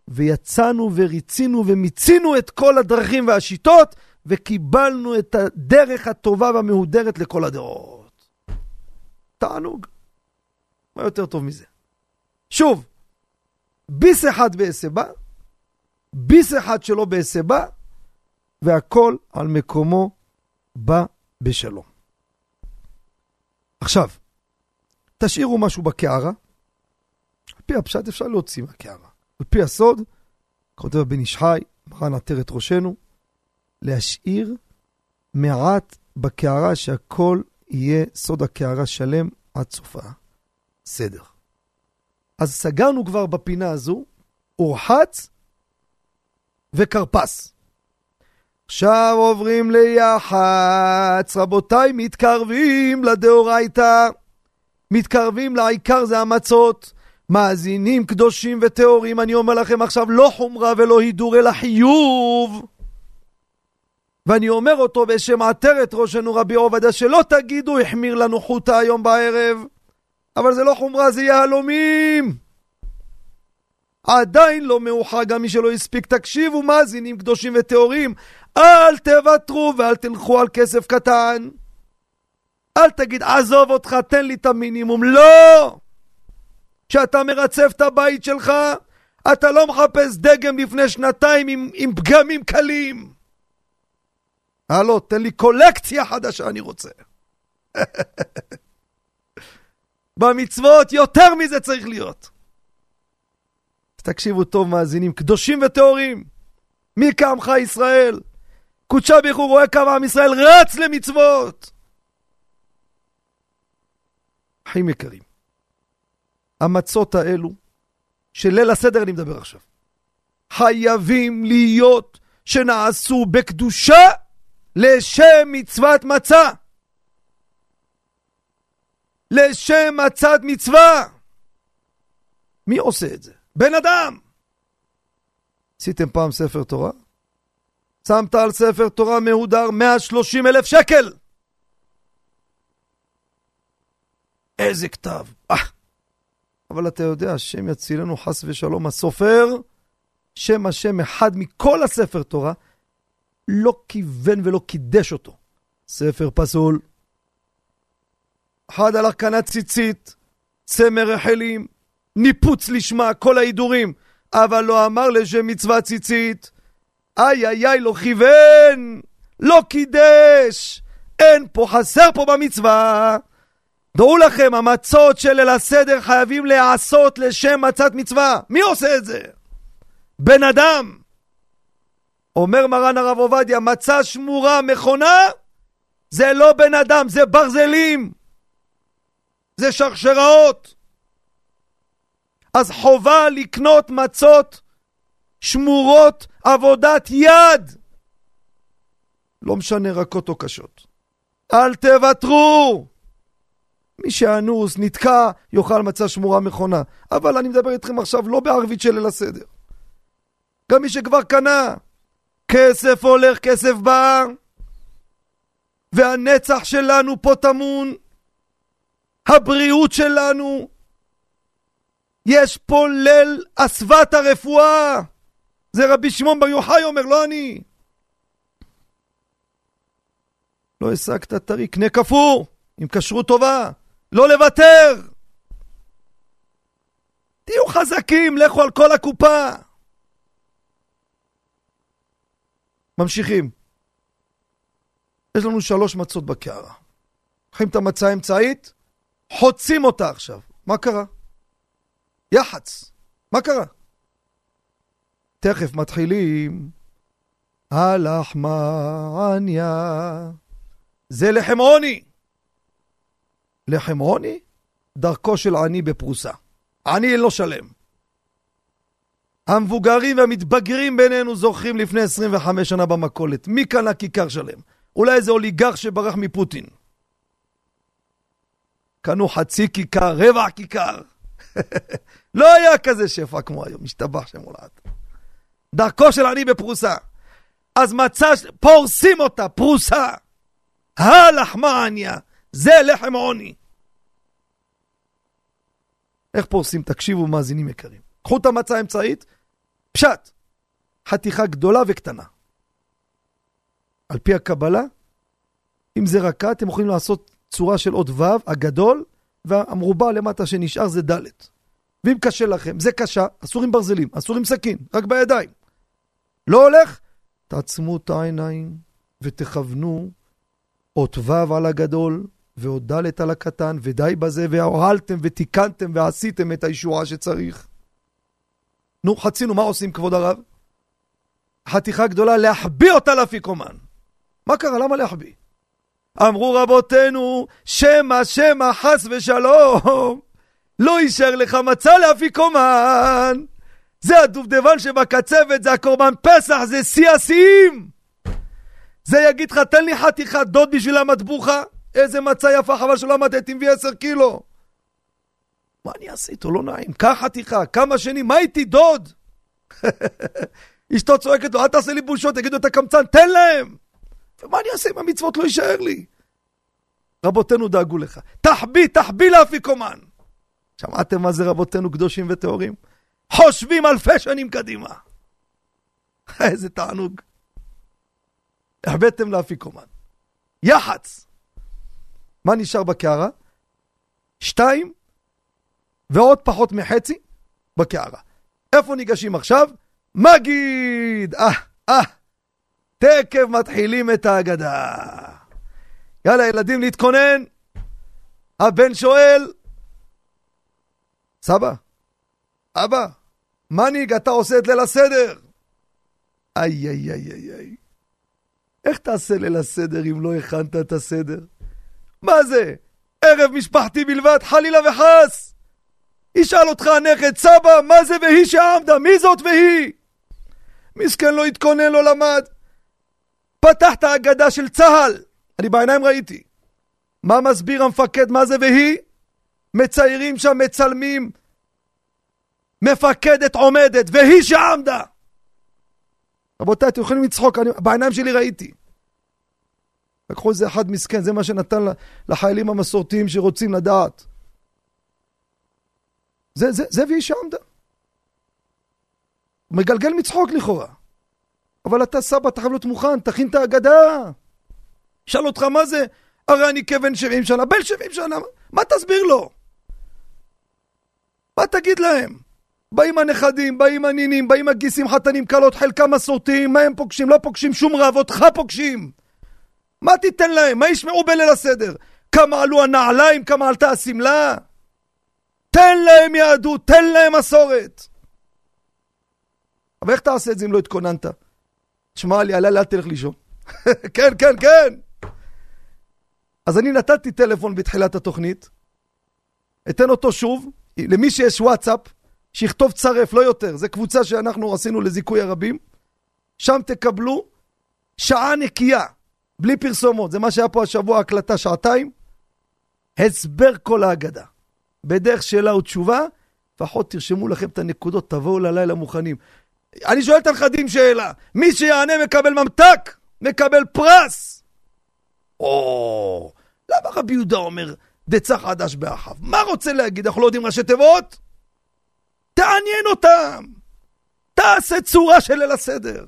ויצאנו וריצינו ומיצינו את כל הדרכים והשיטות, וקיבלנו את הדרך הטובה והמהודרת לכל הדעות. תענוג. מה יותר טוב מזה? שוב, ביס אחד בהסבה, ביס אחד שלא בהסבה, והכל על מקומו בא בשלום. עכשיו, תשאירו משהו בקערה. על פי הפשט אפשר להוציא מהקערה. על פי הסוד, כותב בן איש חי, מרן עטרת ראשנו, להשאיר מעט בקערה שהכל יהיה סוד הקערה שלם עד סופה. סדר. אז סגרנו כבר בפינה הזו, אורחץ וכרפס. עכשיו עוברים ליח"צ, רבותיי, מתקרבים לדאורייתא, מתקרבים לעיקר זה המצות, מאזינים קדושים וטהורים, אני אומר לכם עכשיו, לא חומרה ולא הידור, אלא חיוב. ואני אומר אותו בשם עטרת ראשנו רבי עובדיה, שלא תגידו, החמיר לנו חוטה היום בערב, אבל זה לא חומרה, זה יהלומים. עדיין לא מאוחר, גם מי שלא הספיק, תקשיבו, מאזינים קדושים וטהורים, אל תוותרו ואל תלכו על כסף קטן. אל תגיד, עזוב אותך, תן לי את המינימום. לא! כשאתה מרצף את הבית שלך, אתה לא מחפש דגם לפני שנתיים עם, עם פגמים קלים. הלו, תן לי קולקציה חדשה, אני רוצה. *laughs* במצוות יותר מזה צריך להיות. תקשיבו טוב, מאזינים, קדושים וטהורים. מי כעמך ישראל? קודשה ברוך הוא רואה כמה עם ישראל רץ למצוות. אחים יקרים, המצות האלו, של ליל הסדר אני מדבר עכשיו, חייבים להיות שנעשו בקדושה לשם מצוות מצה. לשם מצת מצווה. מי עושה את זה? בן אדם! עשיתם פעם ספר תורה? שמת על ספר תורה מהודר 130 אלף שקל! איזה כתב! אה. אבל אתה יודע, השם יצילנו חס ושלום, הסופר, שם השם אחד מכל הספר תורה, לא כיוון ולא קידש אותו. ספר פסול. אחד הלך קנה ציצית, צמר רחלים, ניפוץ לשמה, כל ההידורים, אבל לא אמר לשם מצווה ציצית. איי איי איי, לא כיוון, לא קידש, אין פה, חסר פה במצווה. דעו לכם, המצות של ליל הסדר חייבים להיעשות לשם מצת מצווה. מי עושה את זה? בן אדם. אומר מרן הרב עובדיה, מצה שמורה מכונה זה לא בן אדם, זה ברזלים. זה שרשראות. אז חובה לקנות מצות שמורות עבודת יד. לא משנה רכות או קשות. אל תוותרו! מי שאנוס, נתקע, יאכל מצה שמורה מכונה. אבל אני מדבר איתכם עכשיו לא בערבית של ליל הסדר. גם מי שכבר קנה, כסף הולך, כסף בא, והנצח שלנו פה טמון, הבריאות שלנו, יש פה ליל אסוות הרפואה. זה רבי שמעון בר יוחאי אומר, לא אני. לא השגת טרי, קנה קפוא, עם כשרות טובה. לא לוותר! תהיו חזקים, לכו על כל הקופה. ממשיכים. יש לנו שלוש מצות בקערה. לוקחים את המצה האמצעית, חוצים אותה עכשיו. מה קרה? יח"צ. מה קרה? תכף מתחילים. הלחמניה. זה לחם עוני. לחם עוני? דרכו של עני בפרוסה. עני לא שלם. המבוגרים והמתבגרים בינינו זוכרים לפני 25 שנה במכולת. מי קנה כיכר שלם? אולי איזה אוליגרך שברח מפוטין. קנו חצי כיכר, רבע כיכר. *laughs* לא היה כזה שפע כמו היום, משתבח שמולד. דרכו של עני בפרוסה. אז מצא, פורסים אותה, פרוסה. הלחמה עניה, זה לחם עוני. איך פורסים? תקשיבו, מאזינים יקרים. קחו את המצה האמצעית, פשט, חתיכה גדולה וקטנה. על פי הקבלה, אם זה רכה, אתם יכולים לעשות צורה של עוד ו', הגדול, והמרובע למטה שנשאר זה ד'. ואם קשה לכם, זה קשה, אסור עם ברזלים, אסור עם סכין, רק בידיים. לא הולך? תעצמו את העיניים ותכוונו אות ו' על הגדול ועוד ד' על הקטן, ודי בזה, והועלתם ותיקנתם ועשיתם את הישועה שצריך. נו, חצינו, מה עושים, כבוד הרב? חתיכה גדולה, להחביא אותה לאפיקומן. מה קרה? למה להחביא? אמרו רבותינו, שמא שמא חס ושלום, לא יישאר לך מצה לאפיקומן. זה הדובדבן שבקצפת, זה הקורבן פסח, זה שיא השיאים. זה יגיד לך, תן לי חתיכת דוד בשביל המטבוחה. איזה מצה יפה, חבל שלא עמדת, תביא עשר קילו. מה אני אעשה איתו? לא נעים. קח חתיכה, כמה שנים, מה איתי דוד? *laughs* אשתו צועקת לו, אל תעשה לי בושות, תגידו את הקמצן, תן להם! ומה אני אעשה אם המצוות לא יישאר לי? רבותינו דאגו לך. תחביא, תחביא לאפיקומן. שמעתם מה זה רבותינו קדושים וטהורים? חושבים אלפי שנים קדימה. *laughs* איזה תענוג. החבאתם לאפיקומן. יח"צ. מה נשאר בקערה? שתיים, ועוד פחות מחצי בקערה. איפה ניגשים עכשיו? מגיד! אה, אה, תקף מתחילים את ההגדה. יאללה, ילדים, להתכונן. הבן שואל, סבא, אבא, מניג, אתה עושה את ליל הסדר. איי, איי, איי, איי, איי. איך תעשה ליל הסדר אם לא הכנת את הסדר? מה זה? ערב משפחתי בלבד, חלילה וחס! ישאל אותך הנכד, סבא, מה זה והיא שעמדה? מי זאת והיא? מסכן לא התכונן, לא למד. פתח את ההגדה של צה"ל, אני בעיניים ראיתי. מה מסביר המפקד, מה זה והיא? מציירים שם, מצלמים, מפקדת עומדת, והיא שעמדה. רבותיי, אתם יכולים לצחוק, אני, בעיניים שלי ראיתי. לקחו איזה אחד מסכן, זה מה שנתן לחיילים המסורתיים שרוצים לדעת. זה, זה, זה והיא שעמדה. מגלגל מצחוק לכאורה. אבל אתה סבא, אתה חייב להיות מוכן, תכין את ההגדה. שאל אותך מה זה, הרי אני כבן 70 שנה, בן 70 שנה, מה תסביר לו? מה תגיד להם? באים הנכדים, באים הנינים, באים הגיסים, חתנים, כלות, חלקם מסורתיים, מה הם פוגשים? לא פוגשים שום רב, אותך פוגשים. מה תיתן להם? מה ישמעו בליל הסדר? כמה עלו הנעליים, כמה עלתה השמלה? תן להם יהדות, תן להם מסורת. אבל איך תעשה את זה אם לא התכוננת? שמע לי, עלה, אל תלך לישון. *laughs* כן, כן, כן. אז אני נתתי טלפון בתחילת התוכנית, אתן אותו שוב, למי שיש וואטסאפ, שיכתוב צרף, לא יותר. זו קבוצה שאנחנו עשינו לזיכוי הרבים. שם תקבלו שעה נקייה, בלי פרסומות. זה מה שהיה פה השבוע, הקלטה שעתיים. הסבר כל ההגדה. בדרך שאלה ותשובה, לפחות תרשמו לכם את הנקודות, תבואו ללילה מוכנים. אני שואל את הנכדים שאלה, מי שיענה מקבל ממתק, מקבל פרס. או, למה רבי יהודה אומר דצה חדש באחיו? מה רוצה להגיד? אנחנו לא יודעים ראשי תיבות? תעניין אותם. תעשה צורה של ליל הסדר.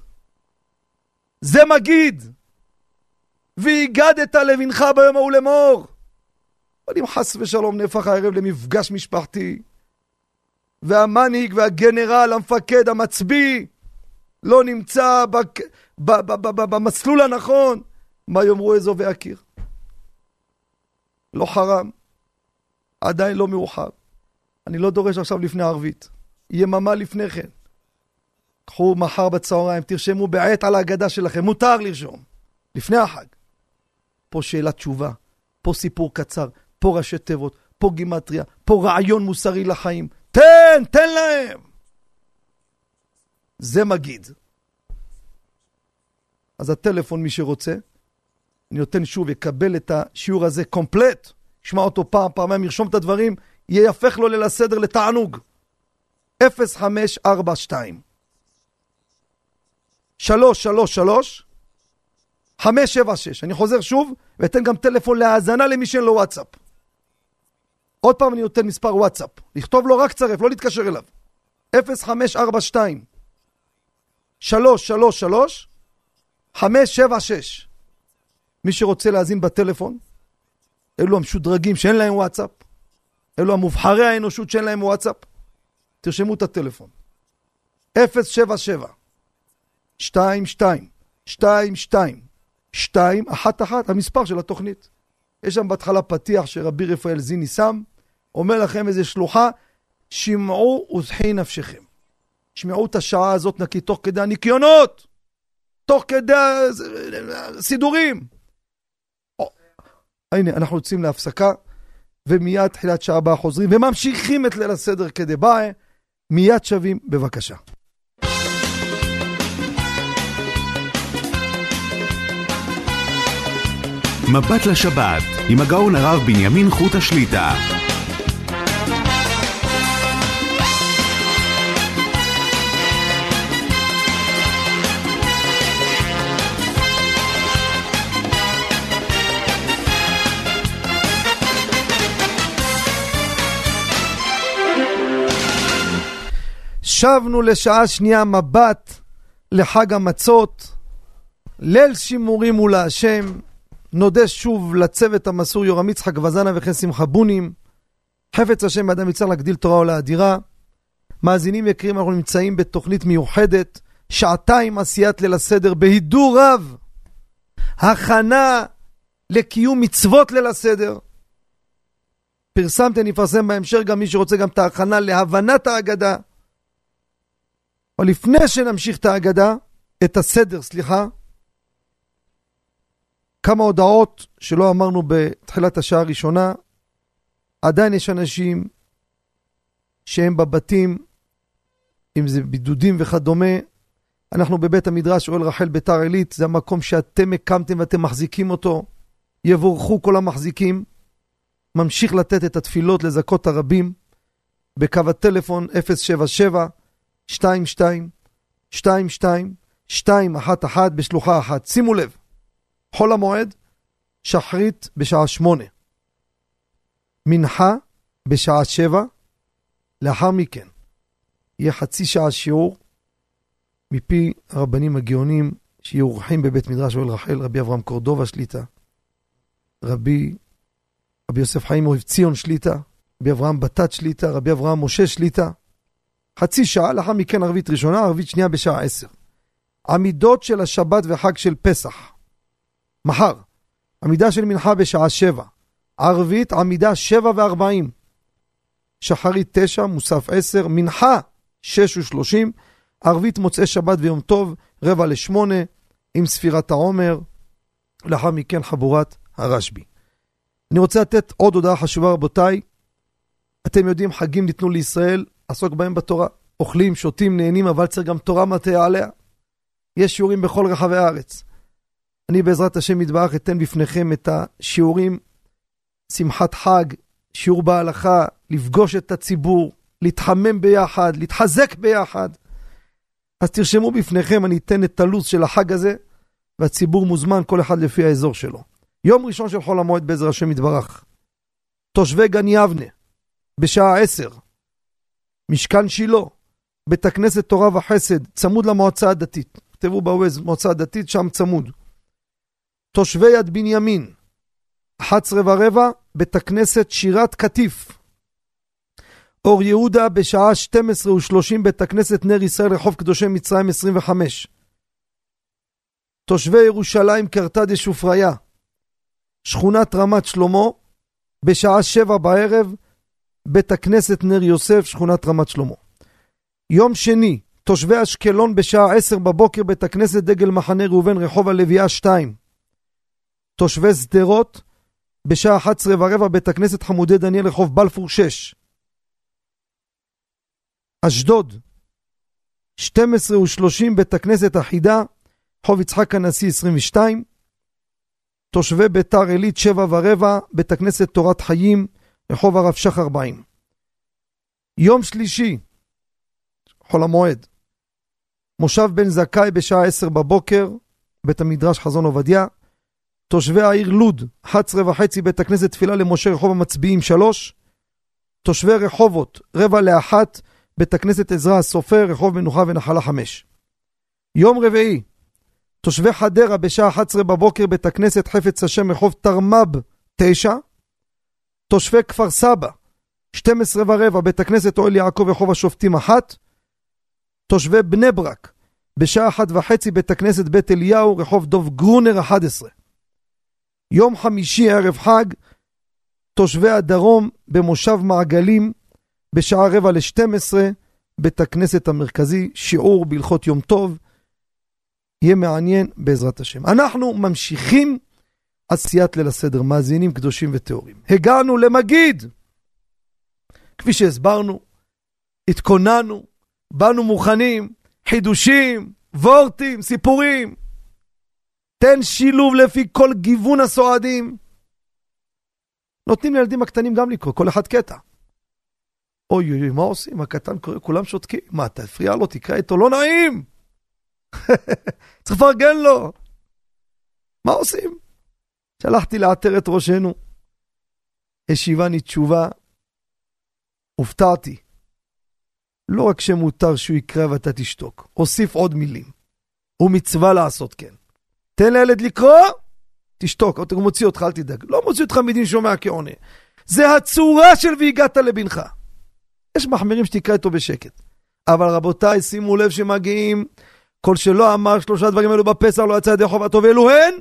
זה מגיד. והגדת לבנך ביום ההוא לאמור. אבל אם חס ושלום נהפך הערב למפגש משפחתי, והמנהיג והגנרל, המפקד, המצביא, לא נמצא בק... ב- ב- ב- ב- במסלול הנכון, מה יאמרו אזו והכיר? לא חרם, עדיין לא מאוחר. אני לא דורש עכשיו לפני ערבית, יממה לפני כן. קחו מחר בצהריים, תרשמו בעת על ההגדה שלכם, מותר לרשום, לפני החג. פה שאלת תשובה, פה סיפור קצר, פה ראשי תיבות, פה גימטריה, פה רעיון מוסרי לחיים. תן, תן להם! זה מגיד. אז הטלפון, מי שרוצה, אני נותן שוב, יקבל את השיעור הזה קומפלט, ישמע אותו פעם, פעמיים, ירשום את הדברים, ייהפך לו ליל הסדר לתענוג. 0542 333 576. אני חוזר שוב, ואתן גם טלפון להאזנה למי שאין לו וואטסאפ. עוד פעם אני נותן מספר וואטסאפ. לכתוב לו רק צרף, לא להתקשר אליו. 0542 333 576 מי שרוצה להאזין בטלפון, אלו המשודרגים שאין להם וואטסאפ, אלו המובחרי האנושות שאין להם וואטסאפ, תרשמו את הטלפון. 077 22 22 211 המספר של התוכנית. יש שם בהתחלה פתיח שרבי רפאל זיני שם, אומר לכם איזה שלוחה, שמעו וזחי נפשכם. שמעו את השעה הזאת נקי תוך כדי הניקיונות, תוך כדי הסידורים. הנה, אנחנו יוצאים להפסקה, ומיד תחילת שעה הבאה חוזרים, וממשיכים את ליל הסדר כדבעי, מיד שווים, בבקשה. מבט לשבת, עם הגאון הרב בנימין חוט השליטה. שבנו לשעה שנייה מבט לחג המצות, ליל שימורים הוא להשם. נודה שוב לצוות המסור יורם יצחק וזנה וכן שמחה בונים, חפץ השם באדם יצטרך להגדיל תורה עולה אדירה. מאזינים יקרים, אנחנו נמצאים בתוכנית מיוחדת, שעתיים עשיית ליל הסדר בהידור רב. הכנה לקיום מצוות ליל הסדר. פרסמתי, אני אפרסם בהמשך גם מי שרוצה גם את ההכנה להבנת ההגדה. אבל לפני שנמשיך את ההגדה, את הסדר, סליחה, כמה הודעות שלא אמרנו בתחילת השעה הראשונה. עדיין יש אנשים שהם בבתים, אם זה בידודים וכדומה. אנחנו בבית המדרש אוהל רחל ביתר עילית, זה המקום שאתם הקמתם ואתם מחזיקים אותו. יבורכו כל המחזיקים. ממשיך לתת את התפילות לזכות הרבים בקו הטלפון 077 22 22 211 בשלוחה אחת. שימו לב, חול המועד, שחרית בשעה שמונה. מנחה בשעה שבע. לאחר מכן יהיה חצי שעה שיעור מפי הרבנים הגאונים שיהיו אורחים בבית מדרש אוהל רחל, רבי אברהם קורדובה שליטה, רבי, רבי יוסף חיים אוהב ציון שליטה, רבי אברהם בטט שליטה, רבי אברהם משה שליטה. חצי שעה, לאחר מכן ערבית ראשונה, ערבית שנייה בשעה עשר. עמידות של השבת וחג של פסח. מחר, עמידה של מנחה בשעה שבע. ערבית, עמידה שבע וארבעים. שחרית תשע, מוסף עשר. מנחה, שש ושלושים. ערבית מוצאי שבת ויום טוב, רבע לשמונה, עם ספירת העומר. לאחר מכן חבורת הרשב"י. אני רוצה לתת עוד הודעה חשובה, רבותיי. אתם יודעים, חגים ניתנו לישראל, עסוק בהם בתורה. אוכלים, שותים, נהנים, אבל צריך גם תורה מטה עליה. יש שיעורים בכל רחבי הארץ. אני בעזרת השם יתברך אתן בפניכם את השיעורים, שמחת חג, שיעור בהלכה, לפגוש את הציבור, להתחמם ביחד, להתחזק ביחד. אז תרשמו בפניכם, אני אתן את הלו"ז של החג הזה, והציבור מוזמן, כל אחד לפי האזור שלו. יום ראשון של חול המועד בעזר השם יתברך. תושבי גן יבנה, בשעה עשר. משכן שילה, בית הכנסת תורה וחסד, צמוד למועצה הדתית. תכתבו בווייז מועצה הדתית, שם צמוד. תושבי יד בנימין, 11 ורבע, בית הכנסת שירת קטיף. אור יהודה בשעה 12 ו-30, בית הכנסת נר ישראל, רחוב קדושי מצרים 25. תושבי ירושלים, קרתדש ופריה, שכונת רמת שלמה, בשעה 7 בערב, בית הכנסת נר יוסף, שכונת רמת שלמה. יום שני, תושבי אשקלון בשעה 10 בבוקר, בית הכנסת דגל מחנה ראובן, רחוב הלוויה 2. תושבי שדרות, בשעה 11 ורבע, בית הכנסת חמודי דניאל, רחוב בלפור 6. אשדוד, 12 ו-30, בית הכנסת החידה, רחוב יצחק הנשיא 22. תושבי ביתר עילית, 7 ורבע, בית הכנסת תורת חיים, רחוב הרב שך 40. יום שלישי, חול המועד, מושב בן זכאי בשעה 10 בבוקר, בית המדרש חזון עובדיה. תושבי העיר לוד, 11 וחצי, בית הכנסת תפילה למשה רחוב המצביעים 3. תושבי רחובות, רבע לאחת, בית הכנסת עזרא הסופר, רחוב מנוחה ונחלה 5. יום רביעי, תושבי חדרה בשעה 11 בבוקר, בית הכנסת חפץ השם, רחוב תרמ"ב 9. תושבי כפר סבא, 12 ורבע, בית הכנסת אוהל יעקב, רחוב השופטים 1. תושבי בני ברק, בשעה אחת וחצי בית הכנסת בית אליהו, רחוב דוב גרונר 11. יום חמישי ערב חג, תושבי הדרום במושב מעגלים, בשעה רבע לשתים עשרה, בית הכנסת המרכזי, שיעור בהלכות יום טוב. יהיה מעניין בעזרת השם. אנחנו ממשיכים עשיית ליל הסדר, מאזינים קדושים וטהורים. הגענו למגיד. כפי שהסברנו, התכוננו, באנו מוכנים, חידושים, וורטים, סיפורים. תן שילוב לפי כל גיוון הסועדים. נותנים לילדים הקטנים גם לקרוא, כל אחד קטע. אוי אוי מה עושים? הקטן קורא, כולם שותקים. מה, תפריע לו, תקרא איתו, לא נעים! *laughs* צריך לפרגן לו. מה עושים? שלחתי לעטר את ראשנו. השיבני תשובה, הופתעתי. לא רק שמותר שהוא יקרא ואתה תשתוק, הוסיף עוד מילים. הוא מצווה לעשות כן. תן לילד לקרוא, תשתוק, הוא מוציא אותך, אל תדאג. לא מוציא אותך מדין שומע כעונה. זה הצורה של והגעת לבנך. יש מחמירים שתקרא איתו בשקט. אבל רבותיי, שימו לב שמגיעים, כל שלא אמר שלושה דברים אלו בפסח לא יצא ידי חובתו ואלו הן,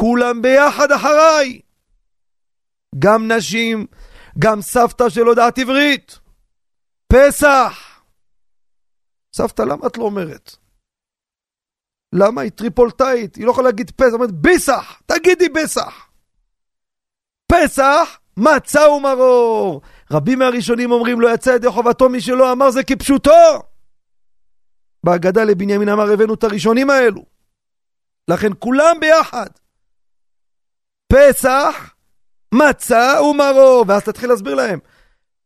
כולם ביחד אחריי. גם נשים, גם סבתא שלא יודעת עברית. פסח! סבתא, למה את לא אומרת? למה היא טריפולטאית? היא לא יכולה להגיד פסח, אומרת ביסח! תגידי ביסח! פסח, מצה ומרור. רבים מהראשונים אומרים לא יצא ידי חובתו, מי שלא אמר זה כפשוטו. בהגדה לבנימין אמר הבאנו את הראשונים האלו. לכן כולם ביחד. פסח, מצה ומרור. ואז תתחיל להסביר להם.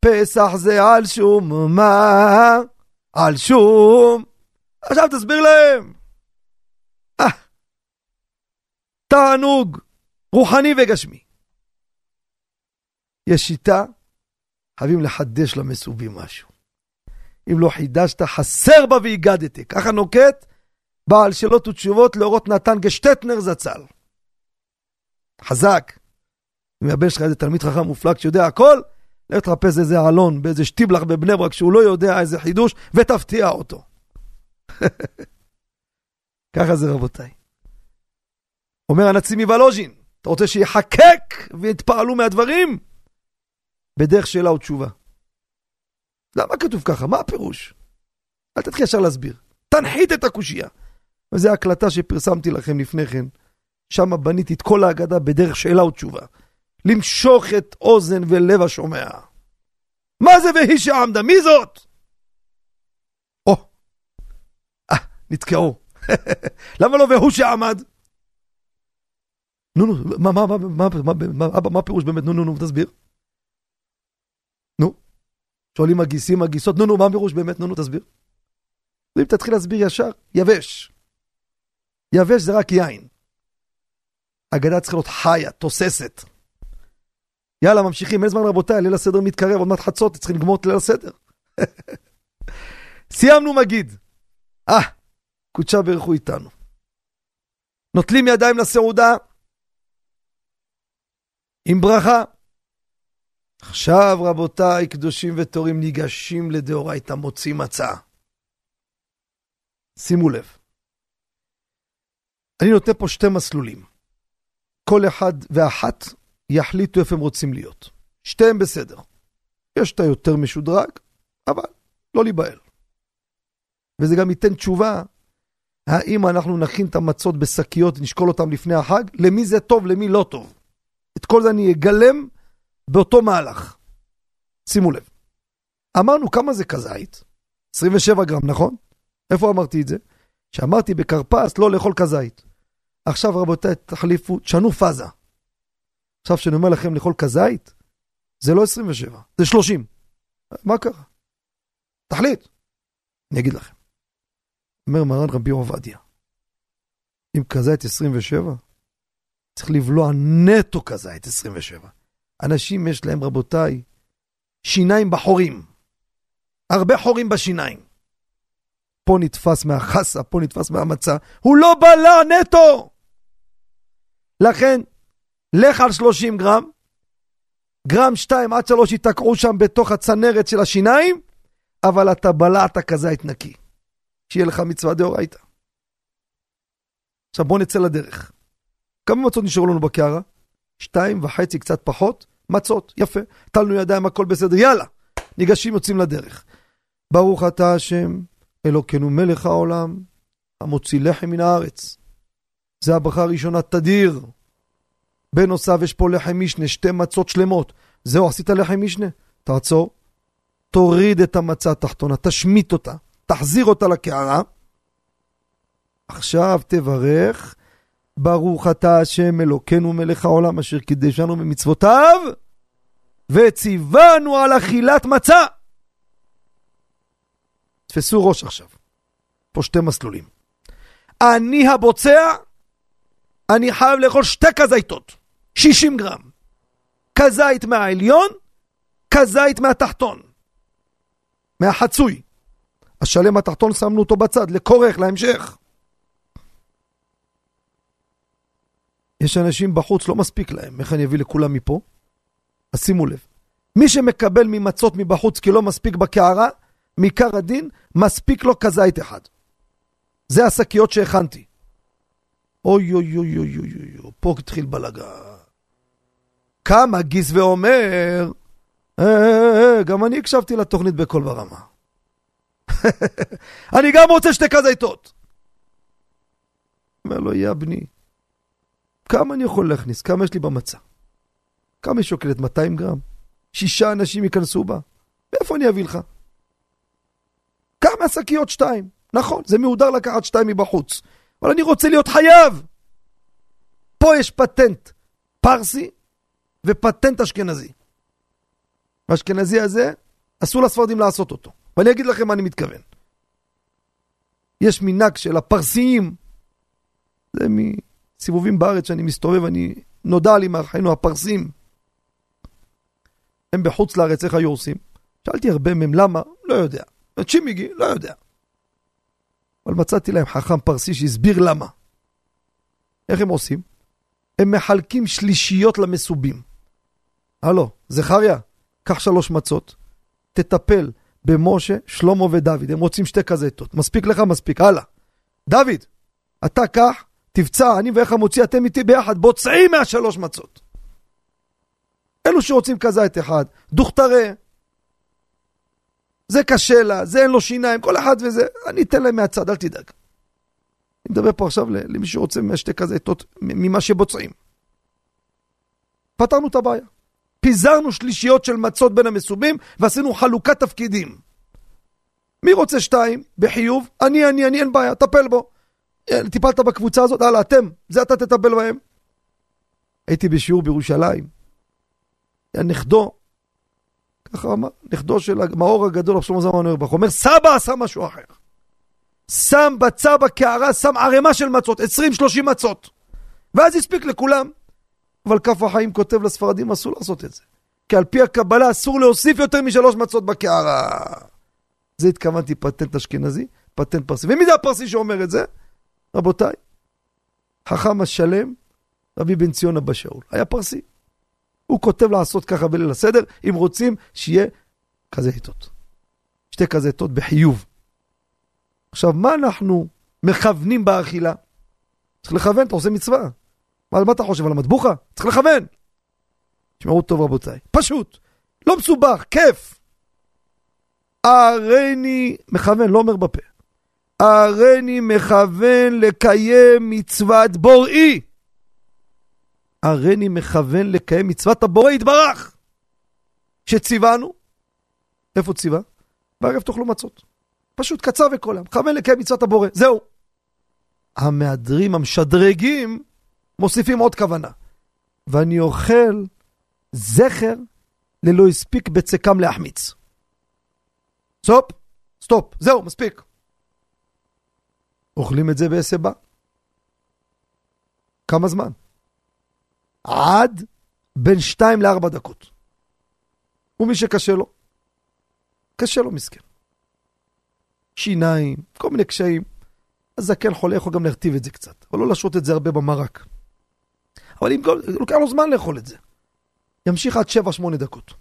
פסח זה על שום מה? על שום. עכשיו תסביר להם. אה, תענוג רוחני וגשמי. יש שיטה, חייבים לחדש למסובים משהו. אם לא חידשת, חסר בה והגדתי. ככה נוקט בעל שאלות ותשובות לאורות נתן גשטטנר זצ"ל. חזק. אם הבן שלך איזה תלמיד חכם מופלג שיודע הכל, לך תחפש איזה אלון באיזה שטיבלח בבני ברק שהוא לא יודע איזה חידוש, ותפתיע אותו. *laughs* ככה זה רבותיי. אומר הנשיא מוולוז'ין, אתה רוצה שיחקק ויתפעלו מהדברים? בדרך שאלה ותשובה. למה כתוב ככה? מה הפירוש? אל תתחיל ישר להסביר. תנחית את הקושייה. וזו הקלטה שפרסמתי לכם לפני כן. שם בניתי את כל ההגדה בדרך שאלה ותשובה. למשוך את אוזן ולב השומע. מה זה והיא שעמדה? מי זאת? או, אה, נתקעו. *laughs* למה לא והוא שעמד? נו, נו, מה, מה, מה, מה, מה, מה, מה הפירוש באמת? נו, נו, נו, תסביר. נו, שואלים הגיסים, הגיסות, נו, נו, מה הפירוש באמת? נו, נו, תסביר. אם תתחיל להסביר ישר, יבש. יבש זה רק יין. אגדה צריכה להיות חיה, תוססת. יאללה, ממשיכים, אין זמן רבותיי, ליל הסדר מתקרב, עוד מעט חצות, צריכים לגמור את ליל הסדר. *laughs* סיימנו מגיד. אה, קודשה ברכו איתנו. נוטלים ידיים לסעודה עם ברכה. עכשיו, רבותיי, קדושים וטורים, ניגשים לדאורייתא מוציא מצה. שימו לב. אני נותן פה שתי מסלולים. כל אחד ואחת יחליטו איפה הם רוצים להיות. שתיהם בסדר. יש את היותר משודרג, אבל לא להיבהל. וזה גם ייתן תשובה, האם אנחנו נכין את המצות בשקיות ונשקול אותן לפני החג, למי זה טוב, למי לא טוב. את כל זה אני אגלם באותו מהלך. שימו לב. אמרנו כמה זה כזית? 27 גרם, נכון? איפה אמרתי את זה? שאמרתי בכרפס לא לאכול כזית. עכשיו רבותיי, תחליפו, תשנו פאזה. עכשיו שאני אומר לכם לאכול כזית, זה לא 27, זה 30. מה קרה? תחליט. אני אגיד לכם. אומר מרן רבי עובדיה, אם כזית 27, צריך לבלוע נטו כזית 27. אנשים יש להם, רבותיי, שיניים בחורים. הרבה חורים בשיניים. פה נתפס מהחסה, פה נתפס מהמצה. הוא לא בלע נטו! לכן, לך על 30 גרם, גרם 2 עד 3 ייתקעו שם בתוך הצנרת של השיניים, אבל אתה בלעת כזית נקי. שיהיה לך מצווה דאורייתא. עכשיו בוא נצא לדרך. כמה מצות נשארו לנו בקערה? שתיים וחצי, קצת פחות, מצות, יפה. טלנו ידיים, הכל בסדר, יאללה. ניגשים, יוצאים לדרך. ברוך אתה השם, אלוקינו מלך העולם, המוציא לחם מן הארץ. זה הברכה הראשונה, תדיר. בנוסף יש פה לחם משנה, שתי מצות שלמות. זהו, עשית לחם משנה? תעצור. תוריד את המצה התחתונה, תשמיט אותה, תחזיר אותה לקערה. עכשיו תברך, ברוך אתה השם אלוקינו מלך העולם אשר קידשנו במצוותיו, וציוונו על אכילת מצה. תפסו ראש עכשיו. פה שתי מסלולים. אני הבוצע, אני חייב לאכול שתי כזיתות. 60 גרם. כזית מהעליון, כזית מהתחתון. מהחצוי. השלם התחתון שמנו אותו בצד, לכורך, להמשך. יש אנשים בחוץ, לא מספיק להם. איך אני אביא לכולם מפה? אז שימו לב, מי שמקבל ממצות מבחוץ כי לא מספיק בקערה, מעיקר הדין, מספיק לו כזית אחד. זה השקיות שהכנתי. אוי אוי אוי אוי אוי אוי, פה התחיל בלאגן. קם הגיס ואומר, גם אני הקשבתי לתוכנית בקול ברמה. *laughs* אני גם רוצה שתי כזיתות. אומר לו, יא בני, כמה אני יכול להכניס? כמה יש לי במצע? כמה היא שוקלת? 200 גרם? שישה אנשים ייכנסו בה? מאיפה אני אביא לך? כמה שקיות שתיים. נכון, זה מהודר לקחת שתיים מבחוץ. אבל אני רוצה להיות חייב. פה יש פטנט פרסי ופטנט אשכנזי. האשכנזי הזה, אסור לספרדים לעשות אותו. ואני אגיד לכם מה אני מתכוון. יש מנהג של הפרסיים, זה מסיבובים בארץ שאני מסתובב, אני נודע לי מאחינו הפרסים. הם בחוץ לארץ, איך היו עושים? שאלתי הרבה מהם למה, לא יודע. צ'ימיגי, לא יודע. אבל מצאתי להם חכם פרסי שהסביר למה. איך הם עושים? הם מחלקים שלישיות למסובים. הלו, זכריה, קח שלוש מצות, תטפל במשה, שלמה ודוד, הם רוצים שתי כזיתות. מספיק לך? מספיק. הלאה. דוד, אתה קח, תבצע, אני ואיך המוציא, אתם איתי ביחד, בוצעים מהשלוש מצות. אלו שרוצים כזית אחד, דוכתרה, זה קשה לה, זה אין לו שיניים, כל אחד וזה, אני אתן להם מהצד, אל תדאג. אני מדבר פה עכשיו למי שרוצה מהשתי כזיתות, ממה שבוצעים. פתרנו את הבעיה. פיזרנו שלישיות של מצות בין המסובים ועשינו חלוקת תפקידים. מי רוצה שתיים? בחיוב? אני, אני, אני, אין בעיה, טפל בו. אה, טיפלת בקבוצה הזאת? הלאה, אתם, זה אתה תטפל בהם. הייתי בשיעור בירושלים. נכדו, ככה אמר, נכדו של המאור הגדול, רב שלמה זמן אוירבך, אומר, סבא עשה משהו אחר. שם בצע בקערה, שם ערימה של מצות, 20-30 מצות. ואז הספיק לכולם. אבל כף החיים כותב לספרדים, אסור לעשות את זה. כי על פי הקבלה אסור להוסיף יותר משלוש מצות בקערה. זה התכוונתי פטנט אשכנזי, פטנט פרסי. ומי זה הפרסי שאומר את זה? רבותיי, חכם השלם, רבי בן ציון אבא שאול, היה פרסי. הוא כותב לעשות ככה בליל הסדר, אם רוצים שיהיה כזה עיתות. שתי כזה עיתות בחיוב. עכשיו, מה אנחנו מכוונים באכילה? צריך לכוון, אתה עושה מצווה. מה, מה אתה חושב על המטבוחה? צריך לכוון. תשמעו טוב רבותיי, פשוט, לא מסובך, כיף. הריני מכוון, לא אומר בפה. הריני מכוון לקיים מצוות בוראי. הריני מכוון לקיים מצוות הבורא יתברך. שציוונו, איפה ציווה? בערב תאכלו מצות. פשוט קצר וקולע, מכוון לקיים מצוות הבורא, זהו. המהדרים, המשדרגים, מוסיפים עוד כוונה. ואני אוכל זכר שלא הספיק בצקם להחמיץ. stop, stop, זהו, מספיק. אוכלים את זה בהסבה. כמה זמן? עד בין שתיים לארבע דקות. ומי שקשה לו, קשה לו מסכן. שיניים, כל מיני קשיים. הזקן חולה יכול גם להרטיב את זה קצת, אבל לא להשרות את זה הרבה במרק. אבל אם לוקח לו זמן לאכול את זה. ימשיך עד 7-8 דקות.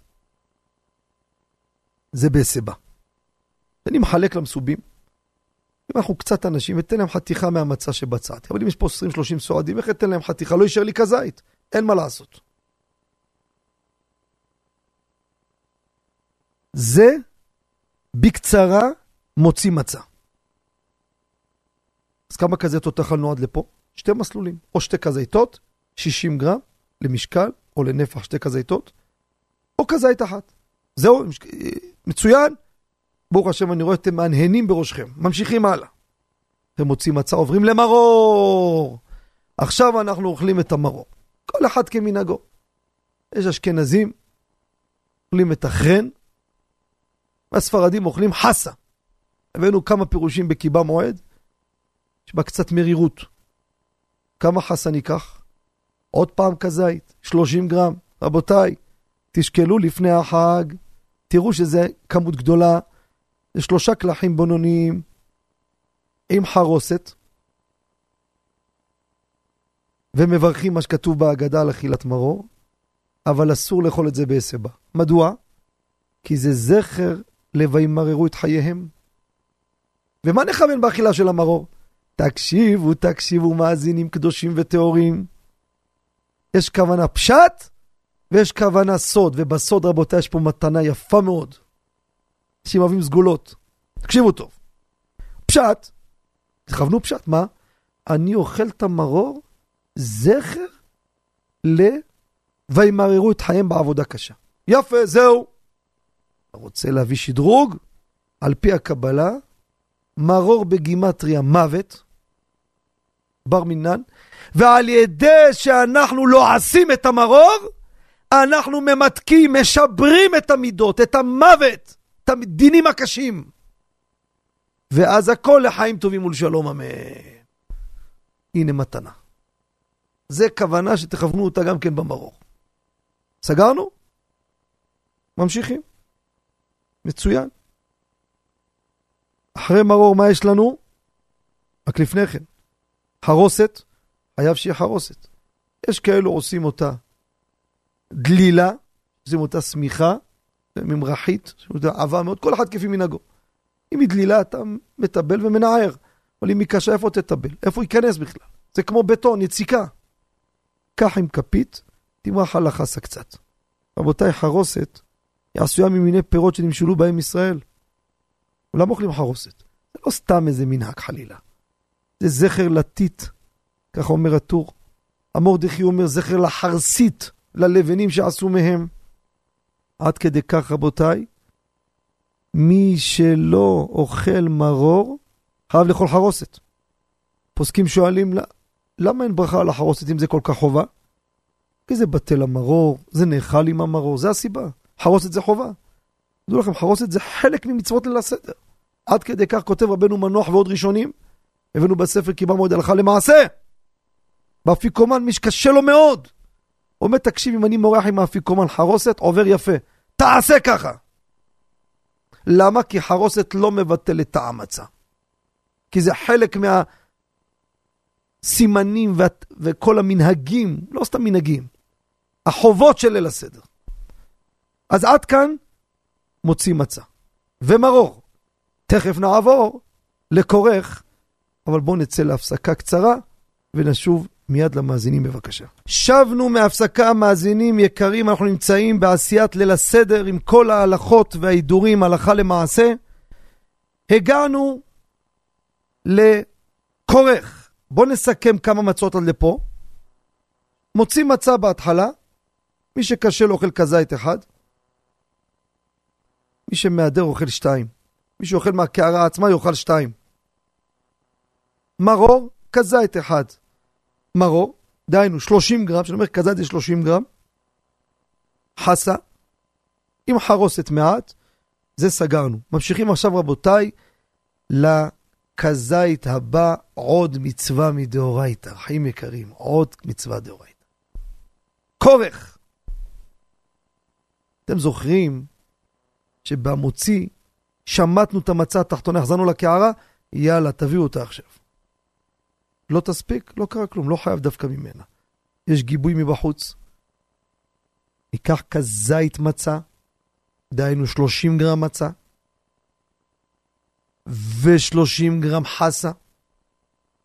זה בהסבה. אני מחלק למסובים. אם אנחנו קצת אנשים, אתן להם חתיכה מהמצה שבצעתי. אבל אם יש פה 20-30 סועדים, איך אתן להם חתיכה? לא יישאר לי כזית. אין מה לעשות. זה בקצרה מוציא מצה. אז כמה כזיתות אכלנו עד לפה? שתי מסלולים. או שתי כזיתות, 60 גרם למשקל או לנפח שתי כזיתות, או כזית אחת. זהו, מצוין. ברוך השם, אני רואה אתם מהנהנים בראשכם. ממשיכים הלאה. אתם מוצאים מצה, עוברים למרור. עכשיו אנחנו אוכלים את המרור. כל אחד כמנהגו. יש אשכנזים, אוכלים את החרן, והספרדים אוכלים חסה. הבאנו כמה פירושים בקיבה מועד, יש בה קצת מרירות. כמה חסה ניקח? עוד פעם כזית, 30 גרם. רבותיי, תשקלו לפני החג, תראו שזה כמות גדולה, זה שלושה קלחים בינוניים עם חרוסת, ומברכים מה שכתוב בהגדה על אכילת מרור, אבל אסור לאכול את זה בעשבה. מדוע? כי זה זכר ל"וימררו את חייהם". ומה נכוון באכילה של המרור? תקשיבו, תקשיבו, מאזינים קדושים וטהורים. יש כוונה פשט ויש כוונה סוד, ובסוד, רבותיי, יש פה מתנה יפה מאוד. אנשים אוהבים סגולות. תקשיבו טוב. פשט, תכוונו פשט, מה? אני אוכל את המרור זכר ל... וימררו את חייהם בעבודה קשה. יפה, זהו. אתה רוצה להביא שדרוג? על פי הקבלה, מרור בגימטריה מוות, בר מינן, ועל ידי שאנחנו לועסים את המרור, אנחנו ממתקים, משברים את המידות, את המוות, את הדינים הקשים. ואז הכל לחיים טובים ולשלום, אמן. הנה מתנה. זה כוונה שתכוונו אותה גם כן במרור. סגרנו? ממשיכים. מצוין. אחרי מרור, מה יש לנו? רק לפני כן. חרוסת, חייב שיהיה חרוסת. יש כאלו עושים אותה דלילה, עושים אותה שמיכה, ממרחית, עבה מאוד, כל אחד כפי מנהגו. אם היא דלילה, אתה מטבל ומנער. אבל אם היא קשה, איפה תטבל? איפה ייכנס בכלל? זה כמו בטון, יציקה. קח עם כפית, תמרח על החסה קצת. רבותיי, חרוסת היא עשויה ממיני פירות שנמשלו בהם ישראל. למה אוכלים חרוסת? זה לא סתם איזה מנהג חלילה. זה זכר לטיט, ככה אומר הטור. המורדכי אומר זכר לחרסית, ללבנים שעשו מהם. עד כדי כך, רבותיי, מי שלא אוכל מרור, חייב לאכול חרוסת. פוסקים שואלים, למה אין ברכה על החרוסת אם זה כל כך חובה? כי זה בטל המרור, זה נאכל עם המרור, זה הסיבה. חרוסת זה חובה. תדעו לכם, חרוסת זה חלק ממצוות ליל הסדר. עד כדי כך כותב רבנו מנוח ועוד ראשונים, הבאנו בספר קיבל מועד הלכה למעשה. באפיקומן, מי שקשה לו מאוד. אומר, תקשיב, אם אני מורח עם האפיקומן חרוסת, עובר יפה. תעשה ככה. למה? כי חרוסת לא מבטלת את המצה. כי זה חלק מהסימנים וה... וכל המנהגים, לא סתם מנהגים, החובות של ליל הסדר. אז עד כאן מוציא מצה. ומרור. תכף נעבור לכורך, אבל בואו נצא להפסקה קצרה ונשוב מיד למאזינים בבקשה. שבנו מהפסקה, מאזינים יקרים, אנחנו נמצאים בעשיית ליל הסדר עם כל ההלכות וההידורים הלכה למעשה. הגענו לכורך. בואו נסכם כמה מצות עד לפה. מוציא מצה בהתחלה, מי שקשה לו אוכל כזית אחד, מי שמהדר אוכל שתיים. מי שאוכל מהקערה עצמה יאכל שתיים. מרור, כזית אחד. מרור, דהיינו 30 גרם, כשאני אומר כזית זה 30 גרם. חסה, עם חרוסת מעט, זה סגרנו. ממשיכים עכשיו רבותיי לכזית הבא, עוד מצווה מדאורייתא. חיים יקרים, עוד מצווה דאורייתא. כורך. אתם זוכרים שבמוציא שמטנו את המצה התחתונה, החזרנו לקערה, יאללה, תביאו אותה עכשיו. לא תספיק? לא קרה כלום, לא חייב דווקא ממנה. יש גיבוי מבחוץ. ניקח כזית מצה, דהיינו 30 גרם מצה, ו-30 גרם חסה,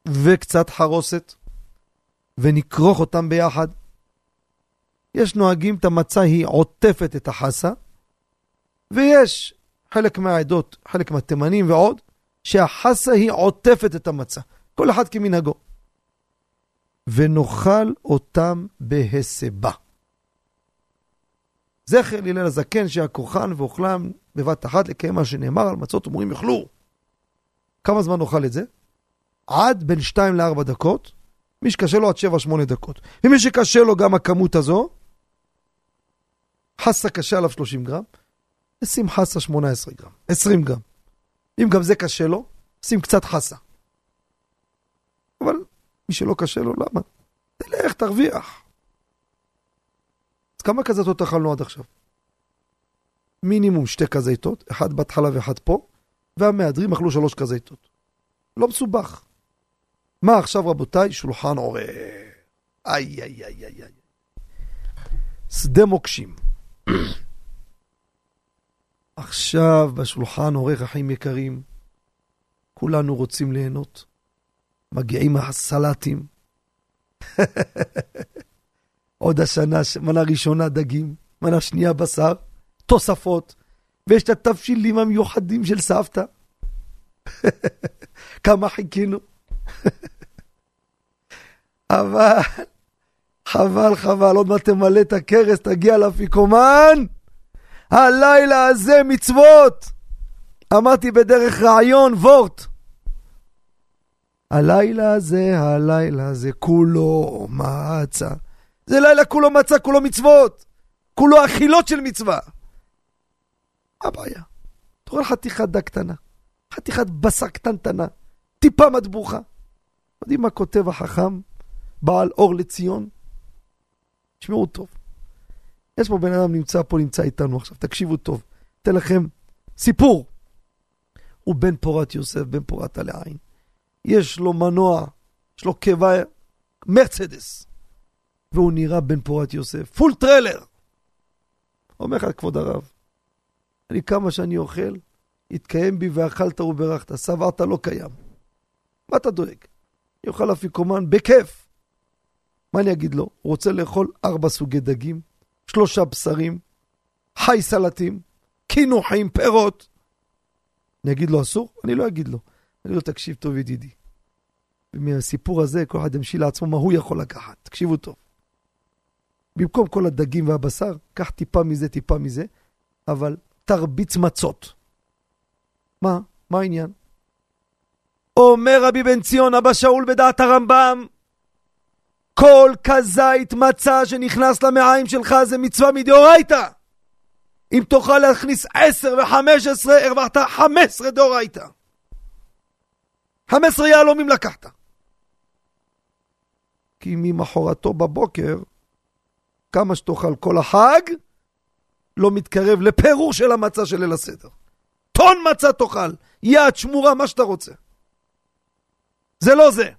וקצת חרוסת, ונכרוך אותם ביחד. יש נוהגים, את המצה היא עוטפת את החסה, ויש חלק מהעדות, חלק מהתימנים ועוד, שהחסה היא עוטפת את המצה. כל אחד כמנהגו. ונאכל אותם בהסבה. זכר להלל הזקן שהכוחן ואוכלם בבת אחת לקיים מה שנאמר על מצות ומורים יאכלו. כמה זמן נאכל את זה? עד בין 2 ל-4 דקות, מי שקשה לו עד 7-8 דקות. ומי שקשה לו גם הכמות הזו, חסה קשה עליו 30 גרם, שים חסה 18 גרם, 20 גרם. אם גם זה קשה לו, שים קצת חסה. אבל מי שלא קשה לו, למה? תלך, תרוויח. אז כמה כזיתות אכלנו עד עכשיו? מינימום שתי כזיתות, אחד בהתחלה ואחד פה, והמהדרים אכלו שלוש כזיתות. לא מסובך. מה עכשיו רבותיי? שולחן עורר. איי איי איי איי איי. שדה מוקשים. *clears throat* עכשיו בשולחן עורך אחים יקרים, כולנו רוצים ליהנות. מגיעים הסלטים. *laughs* עוד השנה, מנה ראשונה דגים, מנה שנייה בשר, תוספות, ויש את התבשילים המיוחדים של סבתא. *laughs* כמה חיכינו. *laughs* אבל, חבל, חבל, עוד מעט תמלא את הכרס, תגיע לאפיקומן. הלילה הזה מצוות. אמרתי בדרך רעיון, וורט. הלילה הזה, הלילה הזה, כולו מצה. זה לילה כולו מצה, כולו מצוות. כולו אכילות של מצווה. מה הבעיה? תאכל חתיכת דג קטנה, חתיכת בשר קטנטנה, טיפה מטבוחה. יודעים מה כותב החכם, בעל אור לציון? תשמעו טוב. יש פה בן אדם נמצא פה, נמצא איתנו עכשיו, תקשיבו טוב. אתן לכם סיפור. הוא בן פורת יוסף, בן פורת עלי עין. יש לו מנוע, יש לו קיבה מרצדס. והוא נראה בן פורת יוסף, פול טרלר. אומר לך, כבוד הרב, אני כמה שאני אוכל, יתקיים בי ואכלת וברכת, שבעת לא קיים. מה אתה דואג? אני אוכל אפיקומן בכיף. מה אני אגיד לו? הוא רוצה לאכול ארבע סוגי דגים, שלושה בשרים, חי סלטים, קינוחים, פירות. אני אגיד לו אסור? אני לא אגיד לו. אני לו, תקשיב טוב ידידי. ומהסיפור הזה כל אחד ימשיל לעצמו מה הוא יכול לקחת. תקשיבו טוב. במקום כל הדגים והבשר, קח טיפה מזה, טיפה מזה, אבל תרביץ מצות. מה? מה העניין? אומר רבי בן ציון, אבא שאול בדעת הרמב"ם, כל כזית מצה שנכנס למעיים שלך זה מצווה מדאורייתא. אם תוכל להכניס עשר וחמש עשרה, הרווחת חמש עשרה דאורייתא. חמש עשרה יהלומים לקחת. כי ממחרתו בבוקר, כמה שתאכל כל החג, לא מתקרב לפירור של המצה של ליל הסדר. טון מצה תאכל, יד, שמורה, מה שאתה רוצה. זה לא זה.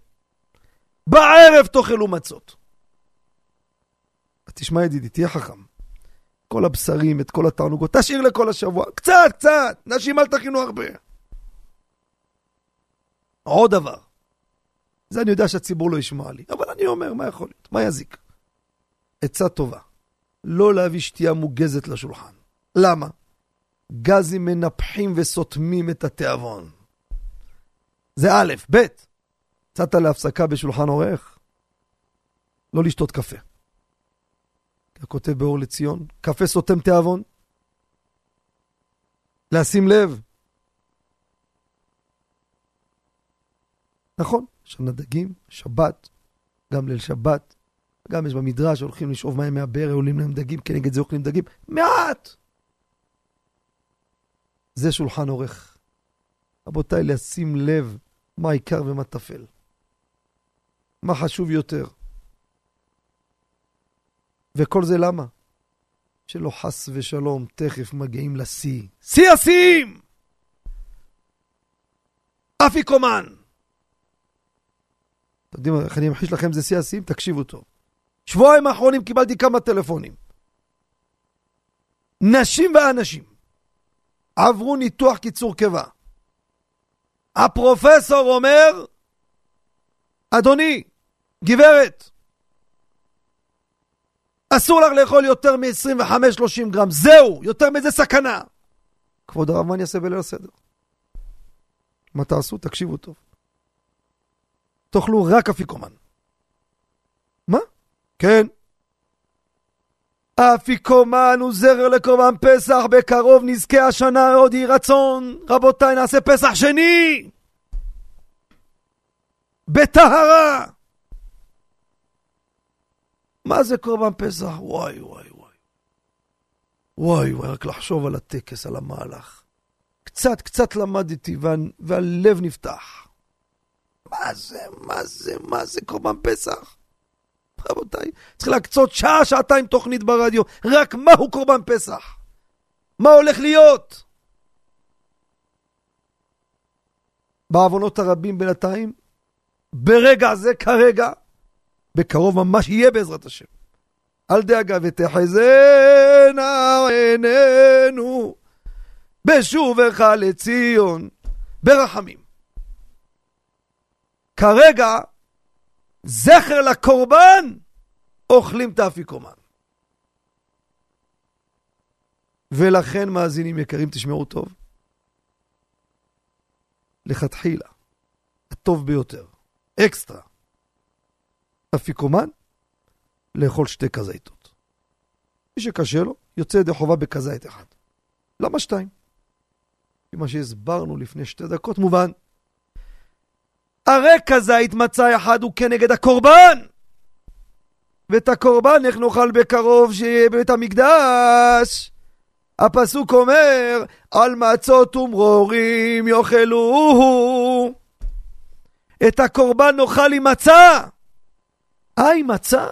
בערב תאכלו מצות. תשמע ידידי, תהיה חכם. כל הבשרים, את כל התענוגות, תשאיר לכל השבוע. קצת, קצת, נשים אל תכינו הרבה. עוד דבר. זה אני יודע שהציבור לא ישמע לי, אבל אני אומר, מה יכול להיות? מה יזיק? עצה טובה. לא להביא שתייה מוגזת לשולחן. למה? גזים מנפחים וסותמים את התיאבון. זה א', ב', יצאת להפסקה בשולחן עורך, לא לשתות קפה. כותב באור לציון, קפה סותם תיאבון. לשים לב. נכון, שנה דגים, שבת, גם ליל שבת, גם יש במדרש, הולכים לשאוב מים מהבאר, עולים להם דגים, כנגד זה אוכלים דגים, מעט! זה שולחן עורך. רבותיי, לשים לב מה העיקר ומה טפל. מה חשוב יותר. וכל זה למה? שלא חס ושלום תכף מגיעים לשיא. שיא השיאים! אפיקומן! אתם יודעים איך אני אמחיש לכם זה שיא השיאים? תקשיבו טוב. שבועיים האחרונים קיבלתי כמה טלפונים. נשים ואנשים עברו ניתוח קיצור קיבה. הפרופסור אומר, אדוני, גברת, אסור לך לאכול יותר מ-25-30 גרם, זהו, יותר מזה סכנה. כבוד הרב, מה אני אעשה בליל הסדר? מה תעשו? תקשיבו טוב. תאכלו רק אפיקומן. מה? כן. אפיקומן הוא זרר לקורבן פסח, בקרוב נזכה השנה עוד יהי רצון. רבותיי, נעשה פסח שני! בטהרה! מה זה קורבן פסח? וואי, וואי, וואי. וואי, וואי, רק לחשוב על הטקס, על המהלך. קצת, קצת למדתי, וה, והלב נפתח. מה זה, מה זה, מה זה קורבן פסח? רבותיי, צריך להקצות שעה, שעתיים תוכנית ברדיו, רק מהו קורבן פסח? מה הולך להיות? בעוונות הרבים בינתיים, ברגע זה, כרגע, בקרוב ממש יהיה בעזרת השם. אל דאגה ותחזנה עינינו בשובך לציון ברחמים. כרגע, זכר לקורבן, אוכלים את האפיקומן. ולכן, מאזינים יקרים, תשמעו טוב. לכתחילה, הטוב ביותר, אקסטרה, אפיקומן, לאכול שתי כזיתות. מי שקשה לו, יוצא ידי חובה בכזית אחד. למה שתיים? כי מה שהסברנו לפני שתי דקות מובן. הרי כזית מצה אחד הוא כנגד הקורבן! ואת הקורבן איך נאכל בקרוב שיהיה בבית המקדש? הפסוק אומר, על מצות ומרורים יאכלוהו. את הקורבן נאכל עם מצה. אה, עם מצה.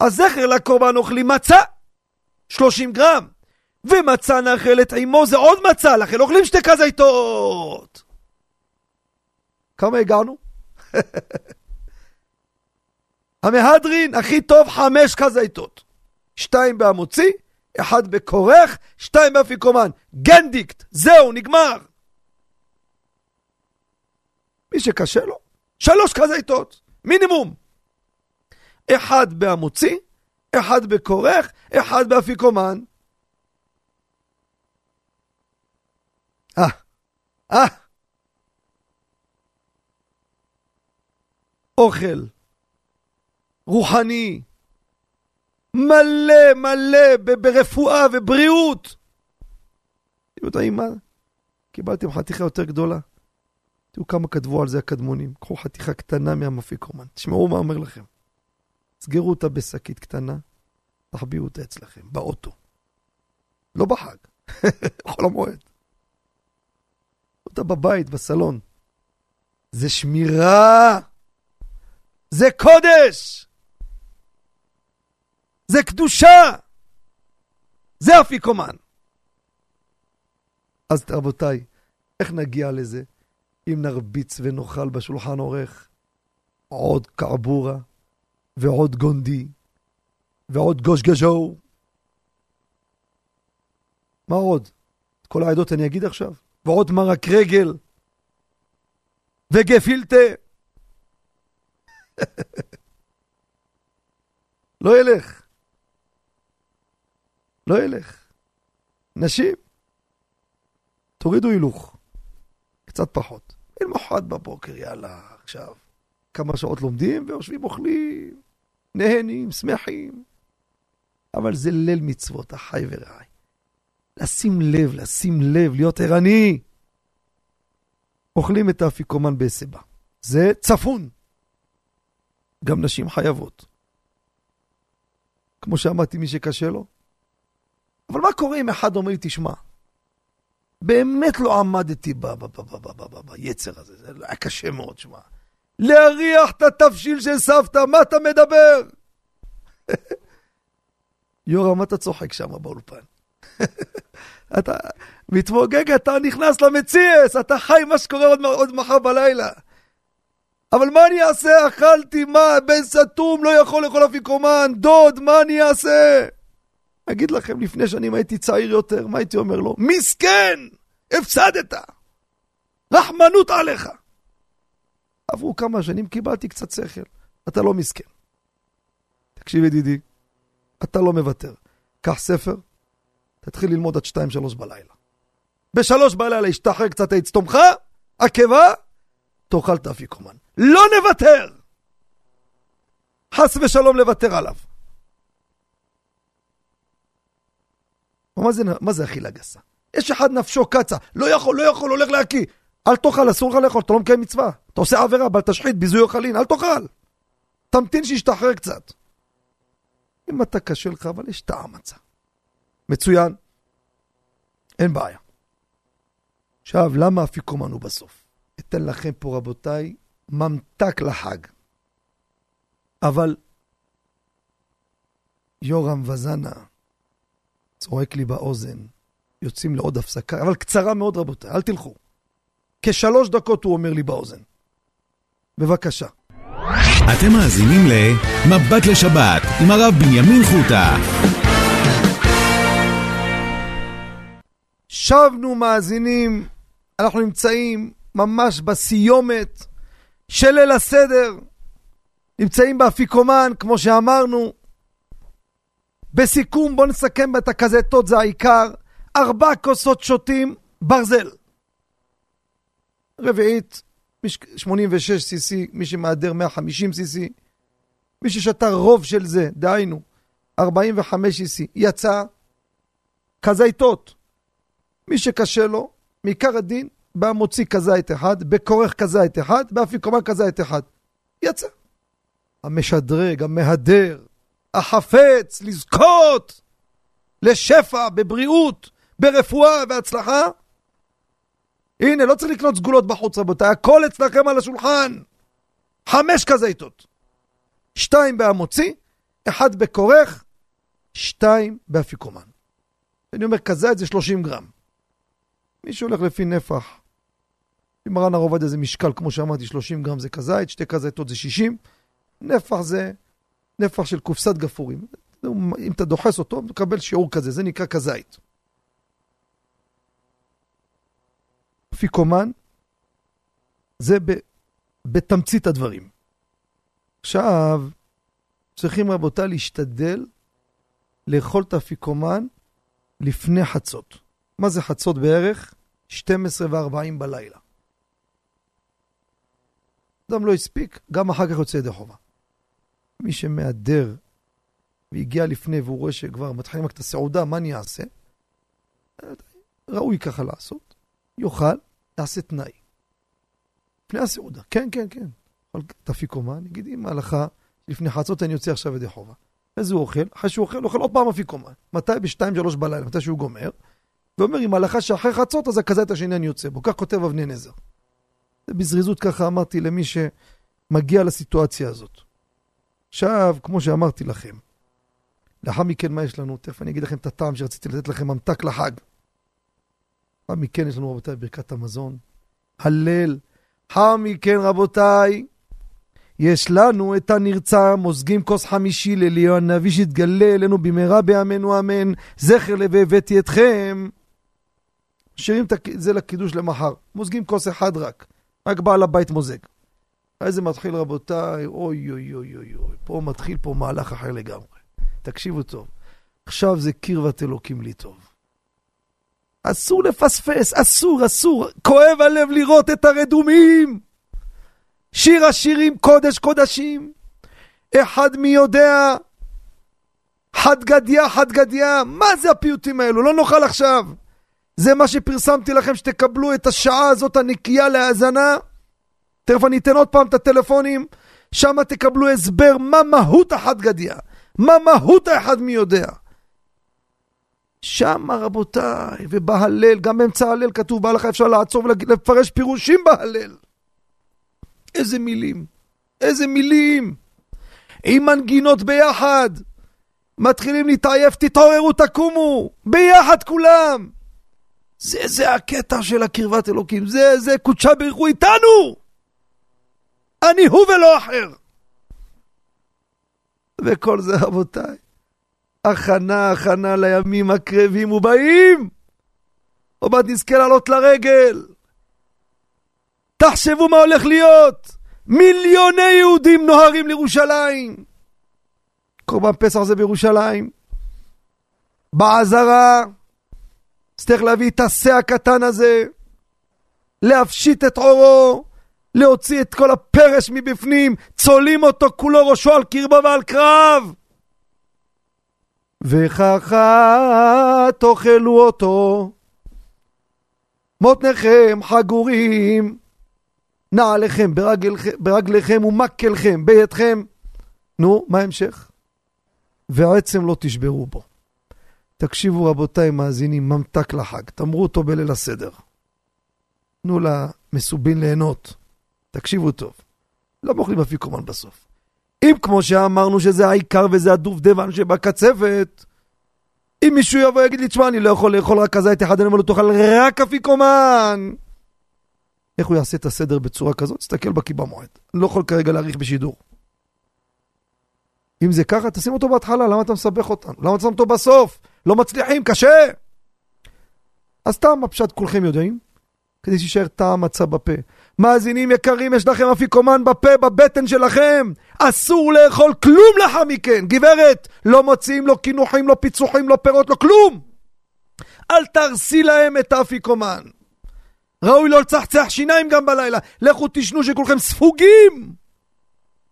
אז זכר לקורבן אוכלים מצה. 30 גרם. ומצה נאכלת עמו זה עוד מצה, לכן אוכלים שתי כזיתות. כמה הגענו? *laughs* המהדרין הכי טוב חמש כזיתות. שתיים בהמוציא, אחד בכורך, שתיים באפיקומן. גנדיקט, זהו, נגמר. מי שקשה לו, שלוש כזיתות, מינימום. אחד בהמוציא, אחד בכורך, אחד באפיקומן. אה, אה. אוכל רוחני, מלא מלא ברפואה ובריאות. אתם יודעים מה? קיבלתם חתיכה יותר גדולה. תראו כמה כתבו על זה הקדמונים. קחו חתיכה קטנה מהמפיקומן. תשמעו מה אומר לכם. סגרו אותה בשקית קטנה, תחביאו אותה אצלכם, באוטו. לא בחג, *laughs* חול המועד. אותה בבית, בסלון. זה שמירה! זה קודש! זה קדושה! זה אפיקומן. אז רבותיי, איך נגיע לזה? אם נרביץ ונאכל בשולחן עורך עוד קעבורה ועוד גונדי ועוד גושגז'ו. מה עוד? את כל העדות אני אגיד עכשיו? ועוד מרק רגל וגפילטה. *laughs* לא ילך. לא ילך. נשים, תורידו הילוך. קצת פחות. למחרת בבוקר, יאללה, עכשיו. כמה שעות לומדים ויושבים אוכלים, נהנים, שמחים. אבל זה ליל מצוות, אחי ורעי. לשים לב, לשים לב, להיות ערני. אוכלים את האפיקומן בהסבה. זה צפון. גם נשים חייבות. כמו שאמרתי, מי שקשה לו. אבל מה קורה אם אחד אומר לי, תשמע, באמת לא עמדתי ביצר הזה, זה היה קשה מאוד, שמע. להריח את התבשיל של סבתא, מה אתה מדבר? *laughs* יורם, מה אתה צוחק שם באולפן? *laughs* אתה מתמוגג, אתה נכנס למציאס, אתה חי מה שקורה עוד, עוד מחר בלילה. אבל מה אני אעשה? אכלתי, מה? בן סתום לא יכול לאכול אפיקומן, דוד, מה אני אעשה? אגיד לכם, לפני שנים הייתי צעיר יותר, מה הייתי אומר לו? מסכן! הפסדת! רחמנות עליך! עברו כמה שנים, קיבלתי קצת שכל. אתה לא מסכן. תקשיב ידידי, אתה לא מוותר. קח ספר, תתחיל ללמוד עד 2-3 בלילה. בשלוש בלילה ישתחרר קצת עץ תומך, עקבה, תאכל את האפיקומן. לא נוותר! חס ושלום לוותר עליו. מה זה, מה זה אכילה גסה? יש אחד נפשו קצה, לא יכול, לא יכול, הולך להקיא. אל תאכל, אסור לך לאכול, אתה לא מקיים מצווה. אתה עושה עבירה, בל תשחית, ביזוי אוכלין, אל תאכל. תמתין שישתחרר קצת. אם אתה קשה לך, אבל יש טעם מצה. מצוין. אין בעיה. עכשיו, למה אפיקומן הוא בסוף? אתן לכם פה, רבותיי, ממתק לחג. אבל יורם וזנה צועק לי באוזן, יוצאים לעוד הפסקה, אבל קצרה מאוד רבותיי, אל תלכו. כשלוש דקות הוא אומר לי באוזן. בבקשה. אתם מאזינים ל"מבט לשבת" עם הרב בנימין חוטה. שבנו מאזינים, אנחנו נמצאים ממש בסיומת של ליל הסדר. נמצאים באפיקומן, כמו שאמרנו. בסיכום, בואו נסכם את הקזטות, זה העיקר. ארבע כוסות שותים, ברזל. רביעית, 86 cc, מי שמהדר 150 cc. מי ששתה רוב של זה, דהיינו, 45 cc, יצא כזיתות. מי שקשה לו, מעיקר הדין, בא מוציא כזית אחד, בכורך כזית אחד, באפיקומן כזית אחד. יצא. המשדרג, המהדר, החפץ, לזכות לשפע, בבריאות, ברפואה והצלחה. הנה, לא צריך לקנות סגולות בחוץ, רבותיי, הכל אצלכם על השולחן. חמש כזיתות. שתיים בהמוציא, אחד בכורך, שתיים באפיקומן. אני אומר, כזית זה 30 גרם. מי שהולך לפי נפח, במרן הרב עובדיה זה משקל, כמו שאמרתי, 30 גרם זה כזית, שתי כזיתות זה 60. נפח זה נפח של קופסת גפורים. אם אתה דוחס אותו, מקבל שיעור כזה, זה נקרא כזית. אפיקומן, זה ב, בתמצית הדברים. עכשיו, צריכים רבותיי להשתדל לאכול את האפיקומן לפני חצות. מה זה חצות בערך? 12 ו-40 בלילה. אדם לא הספיק, גם אחר כך יוצא ידי חובה. מי שמהדר והגיע לפני והוא רואה שכבר מתחילים רק את הסעודה, מה אני אעשה? ראוי ככה לעשות. יאכל, יעשה תנאי. לפני הסעודה. כן, כן, כן. תפיקומן, נגיד אם ההלכה לפני חצות אני יוצא עכשיו ידי חובה. איזה הוא אוכל? אחרי שהוא אוכל, אוכל עוד פעם אפיקומן. מתי? בשתיים, שלוש בלילה, מתי שהוא גומר. ואומר, אם ההלכה שאחרי חצות, אז הכזית השני אני יוצא בו. כך כותב אבני נזר. בזריזות ככה אמרתי למי שמגיע לסיטואציה הזאת. עכשיו, כמו שאמרתי לכם, לאחר מכן מה יש לנו? תכף אני אגיד לכם את הטעם שרציתי לתת לכם ממתק לחג. לאחר מכן יש לנו רבותיי ברכת המזון, הלל. לאחר מכן רבותיי, יש לנו את הנרצע, מוזגים כוס חמישי לאליהו הנביא שיתגלה אלינו במהרה בימינו אמן, זכר לבהבאתי אתכם. משאירים את זה לקידוש למחר, מוזגים כוס אחד רק, רק בעל הבית מוזג. אחרי זה מתחיל רבותיי, אוי אוי אוי אוי אוי, פה מתחיל פה מהלך אחר לגמרי. תקשיבו טוב, עכשיו זה קרבת אלוקים לי טוב. אסור לפספס, אסור, אסור. כואב הלב לראות את הרדומים. שיר השירים קודש קודשים. אחד מי יודע, חד גדיה, חד גדיה. מה זה הפיוטים האלו? לא נאכל עכשיו. זה מה שפרסמתי לכם, שתקבלו את השעה הזאת הנקייה להאזנה. תכף אני אתן עוד פעם את הטלפונים, שם תקבלו הסבר מה מהות החד גדיה, מה מהות האחד מי יודע. שם רבותיי, ובהלל, גם באמצע ההלל כתוב בהלכה אפשר לעצור ולפרש פירושים בהלל. איזה מילים, איזה מילים. עם מנגינות ביחד. מתחילים להתעייף, תתעוררו, תקומו, ביחד כולם. זה, זה הקטע של הקרבת אלוקים, זה, זה קודשה ברכו איתנו. אני הוא ולא אחר. וכל זה, רבותיי, הכנה, הכנה לימים הקרבים ובאים. עוד מעט נזכה לעלות לרגל. תחשבו מה הולך להיות. מיליוני יהודים נוהרים לירושלים. קורבן פסח זה בירושלים. בעזרה. צריך להביא את השה הקטן הזה, להפשיט את עורו, להוציא את כל הפרש מבפנים, צולים אותו כולו ראשו על קרבו ועל קרב. וככה תאכלו אותו, מותניכם חגורים, נעליכם ברגלכם, ברגליכם ומקלכם בידכם. נו, מה ההמשך? ועצם לא תשברו בו. תקשיבו רבותיי מאזינים, ממתק לחג, תאמרו אותו בליל הסדר. תנו למסובין ליהנות. תקשיבו טוב, לא מוכרים אפיקומן בסוף. אם כמו שאמרנו שזה העיקר וזה הדובדבן שבקצפת, אם מישהו יבוא ויגיד לי, תשמע, אני לא יכול לאכול רק כזית אחד, אני אומר לו, תאכל רק אפיקומן. איך הוא יעשה את הסדר בצורה כזאת? תסתכל בקיבה מועד. אני לא יכול כרגע להאריך בשידור. אם זה ככה, תשים אותו בהתחלה, למה אתה מסבך אותנו? למה אתה שם אותו בסוף? לא מצליחים, קשה! אז טעם הפשט כולכם יודעים, כדי שישאר טעם מצה בפה. מאזינים יקרים, יש לכם אפיקומן בפה, בבטן שלכם. אסור לאכול כלום לאחר מכן. גברת, לא מוציאים לו קינוחים, לא פיצוחים, לא פירות, לא כלום. אל תרסי להם את האפיקומן. ראוי לא לצחצח שיניים גם בלילה. לכו תשנו שכולכם ספוגים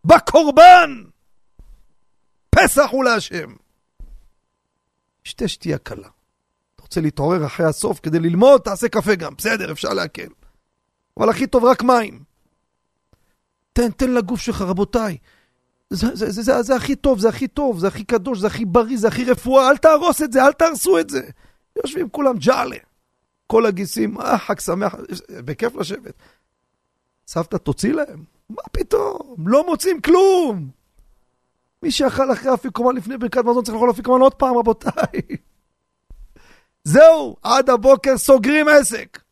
בקורבן. פסח הוא להשם. שתה שתייה קלה. אתה רוצה להתעורר אחרי הסוף כדי ללמוד, תעשה קפה גם. בסדר, אפשר להקל. אבל הכי טוב רק מים. תן, תן לגוף שלך, רבותיי. זה, זה, זה, זה, זה הכי טוב, זה הכי טוב, זה הכי קדוש, זה הכי בריא, זה הכי רפואה, אל תהרוס את זה, אל תהרסו את זה. יושבים כולם ג'אלה. כל הגיסים, אה, חג שמח, בכיף לשבת. סבתא, תוציא להם. מה פתאום? לא מוצאים כלום. מי שאכל אחרי אפיקומן לפני ברכת מזון צריך לאכול אפיקומן עוד פעם, רבותיי. זהו, עד הבוקר סוגרים עסק.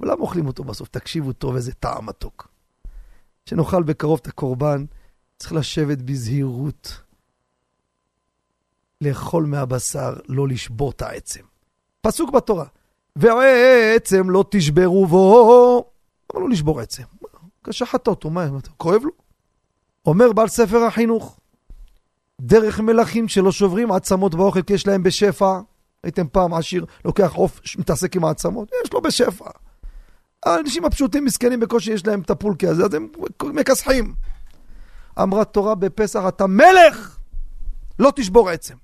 ולמה אוכלים אותו בסוף? תקשיבו טוב, איזה טעם מתוק. שנאכל בקרוב את הקורבן, צריך לשבת בזהירות. לאכול מהבשר, לא לשבור את העצם. פסוק בתורה. ועצם לא תשברו בו. למה לא לשבור עצם? שחטת אותו, מה, כואב לו? אומר בעל ספר החינוך, דרך מלכים שלא שוברים עצמות באוכל כי יש להם בשפע. הייתם פעם עשיר, לוקח עוף, מתעסק עם העצמות, יש לו בשפע. האנשים הפשוטים מסכנים בקושי יש להם את הפולקי הזה, אז הם מכסחים. אמרה תורה בפסח, אתה מלך! לא תשבור עצם.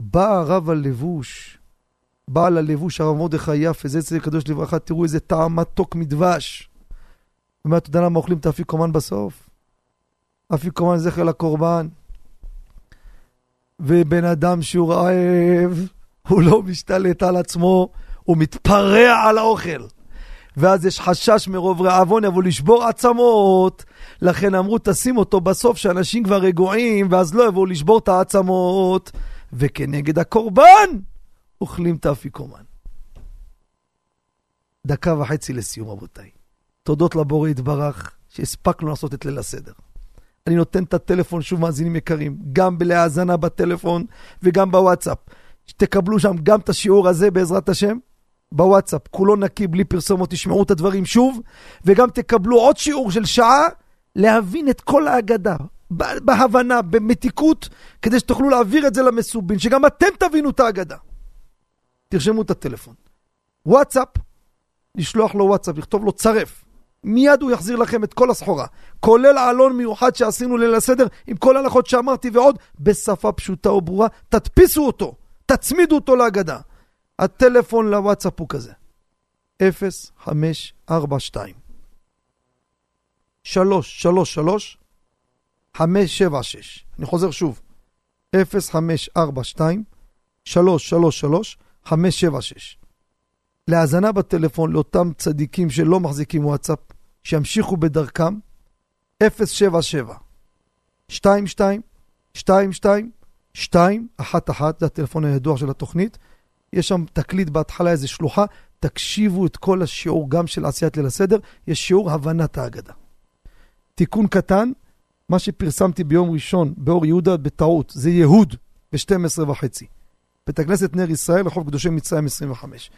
בא הרב הלבוש, בעל הלבוש, הרב מרדכי יפה, זה אצל הקדוש לברכה, תראו איזה טעם מתוק מדבש. אומר, אתה יודע למה אוכלים את האפיקומן בסוף? אפיקומן זכר לקורבן. ובן אדם שהוא רעב, הוא לא משתלט על עצמו, הוא מתפרע על האוכל. ואז יש חשש מרוב רעבון יבוא לשבור עצמות. לכן אמרו, תשים אותו בסוף, שאנשים כבר רגועים, ואז לא יבואו לשבור את העצמות. וכנגד הקורבן, אוכלים את האפיקומן. דקה וחצי לסיום, רבותיי. תודות לבורא יתברך, שהספקנו לעשות את ליל הסדר. אני נותן את הטלפון, שוב מאזינים יקרים, גם להאזנה בטלפון וגם בוואטסאפ. שתקבלו שם גם את השיעור הזה בעזרת השם, בוואטסאפ, כולו נקי, בלי פרסומות, תשמעו את הדברים שוב, וגם תקבלו עוד שיעור של שעה להבין את כל ההגדה, בהבנה, במתיקות, כדי שתוכלו להעביר את זה למסובין, שגם אתם תבינו את ההגדה. תרשמו את הטלפון. וואטסאפ, לשלוח לו וואטסאפ, לכתוב לו צרף. מיד הוא יחזיר לכם את כל הסחורה, כולל העלון מיוחד שעשינו ליל הסדר, עם כל ההלכות שאמרתי ועוד, בשפה פשוטה וברורה, תדפיסו אותו, תצמידו אותו להגדה. הטלפון לוואטסאפ הוא כזה, 0542 333 576. אני חוזר שוב, 0542 333 576. להאזנה בטלפון לאותם צדיקים שלא מחזיקים וואטסאפ, שימשיכו בדרכם, 077 22 22 211, זה הטלפון הידוע של התוכנית. יש שם תקליט בהתחלה, איזה שלוחה, תקשיבו את כל השיעור גם של עשיית ליל הסדר, יש שיעור הבנת ההגדה. תיקון קטן, מה שפרסמתי ביום ראשון באור יהודה בטעות, זה יהוד ב-12 וחצי. בית הכנסת נר ישראל, רחוב קדושי מצרים 25.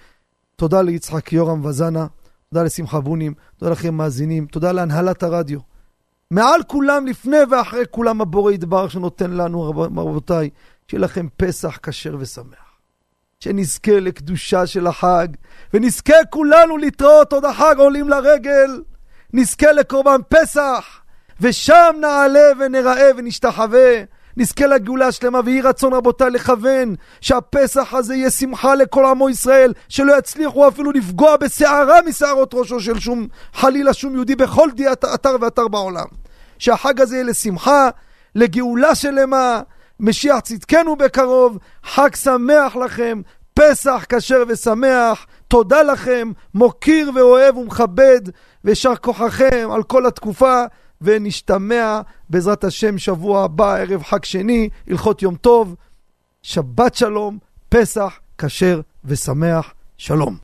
תודה ליצחק יורם וזנה, תודה לשמחה בונים, תודה לכם מאזינים, תודה להנהלת הרדיו. מעל כולם, לפני ואחרי כולם, הבורא ידבר שנותן לנו, רבותיי, שיהיה לכם פסח כשר ושמח. שנזכה לקדושה של החג, ונזכה כולנו לתראות עוד החג עולים לרגל, נזכה לקורבן פסח, ושם נעלה ונראה ונשתחווה. נזכה לגאולה שלמה, ויהי רצון רבותיי לכוון שהפסח הזה יהיה שמחה לכל עמו ישראל, שלא יצליחו אפילו לפגוע בשערה משערות ראשו של שום, חלילה שום יהודי בכל דיית אתר ואתר בעולם. שהחג הזה יהיה לשמחה, לגאולה שלמה, משיח צדקנו בקרוב, חג שמח לכם, פסח כשר ושמח, תודה לכם, מוקיר ואוהב ומכבד, ויישר כוחכם על כל התקופה. ונשתמע בעזרת השם שבוע הבא, ערב חג שני, הלכות יום טוב, שבת שלום, פסח, כשר ושמח, שלום.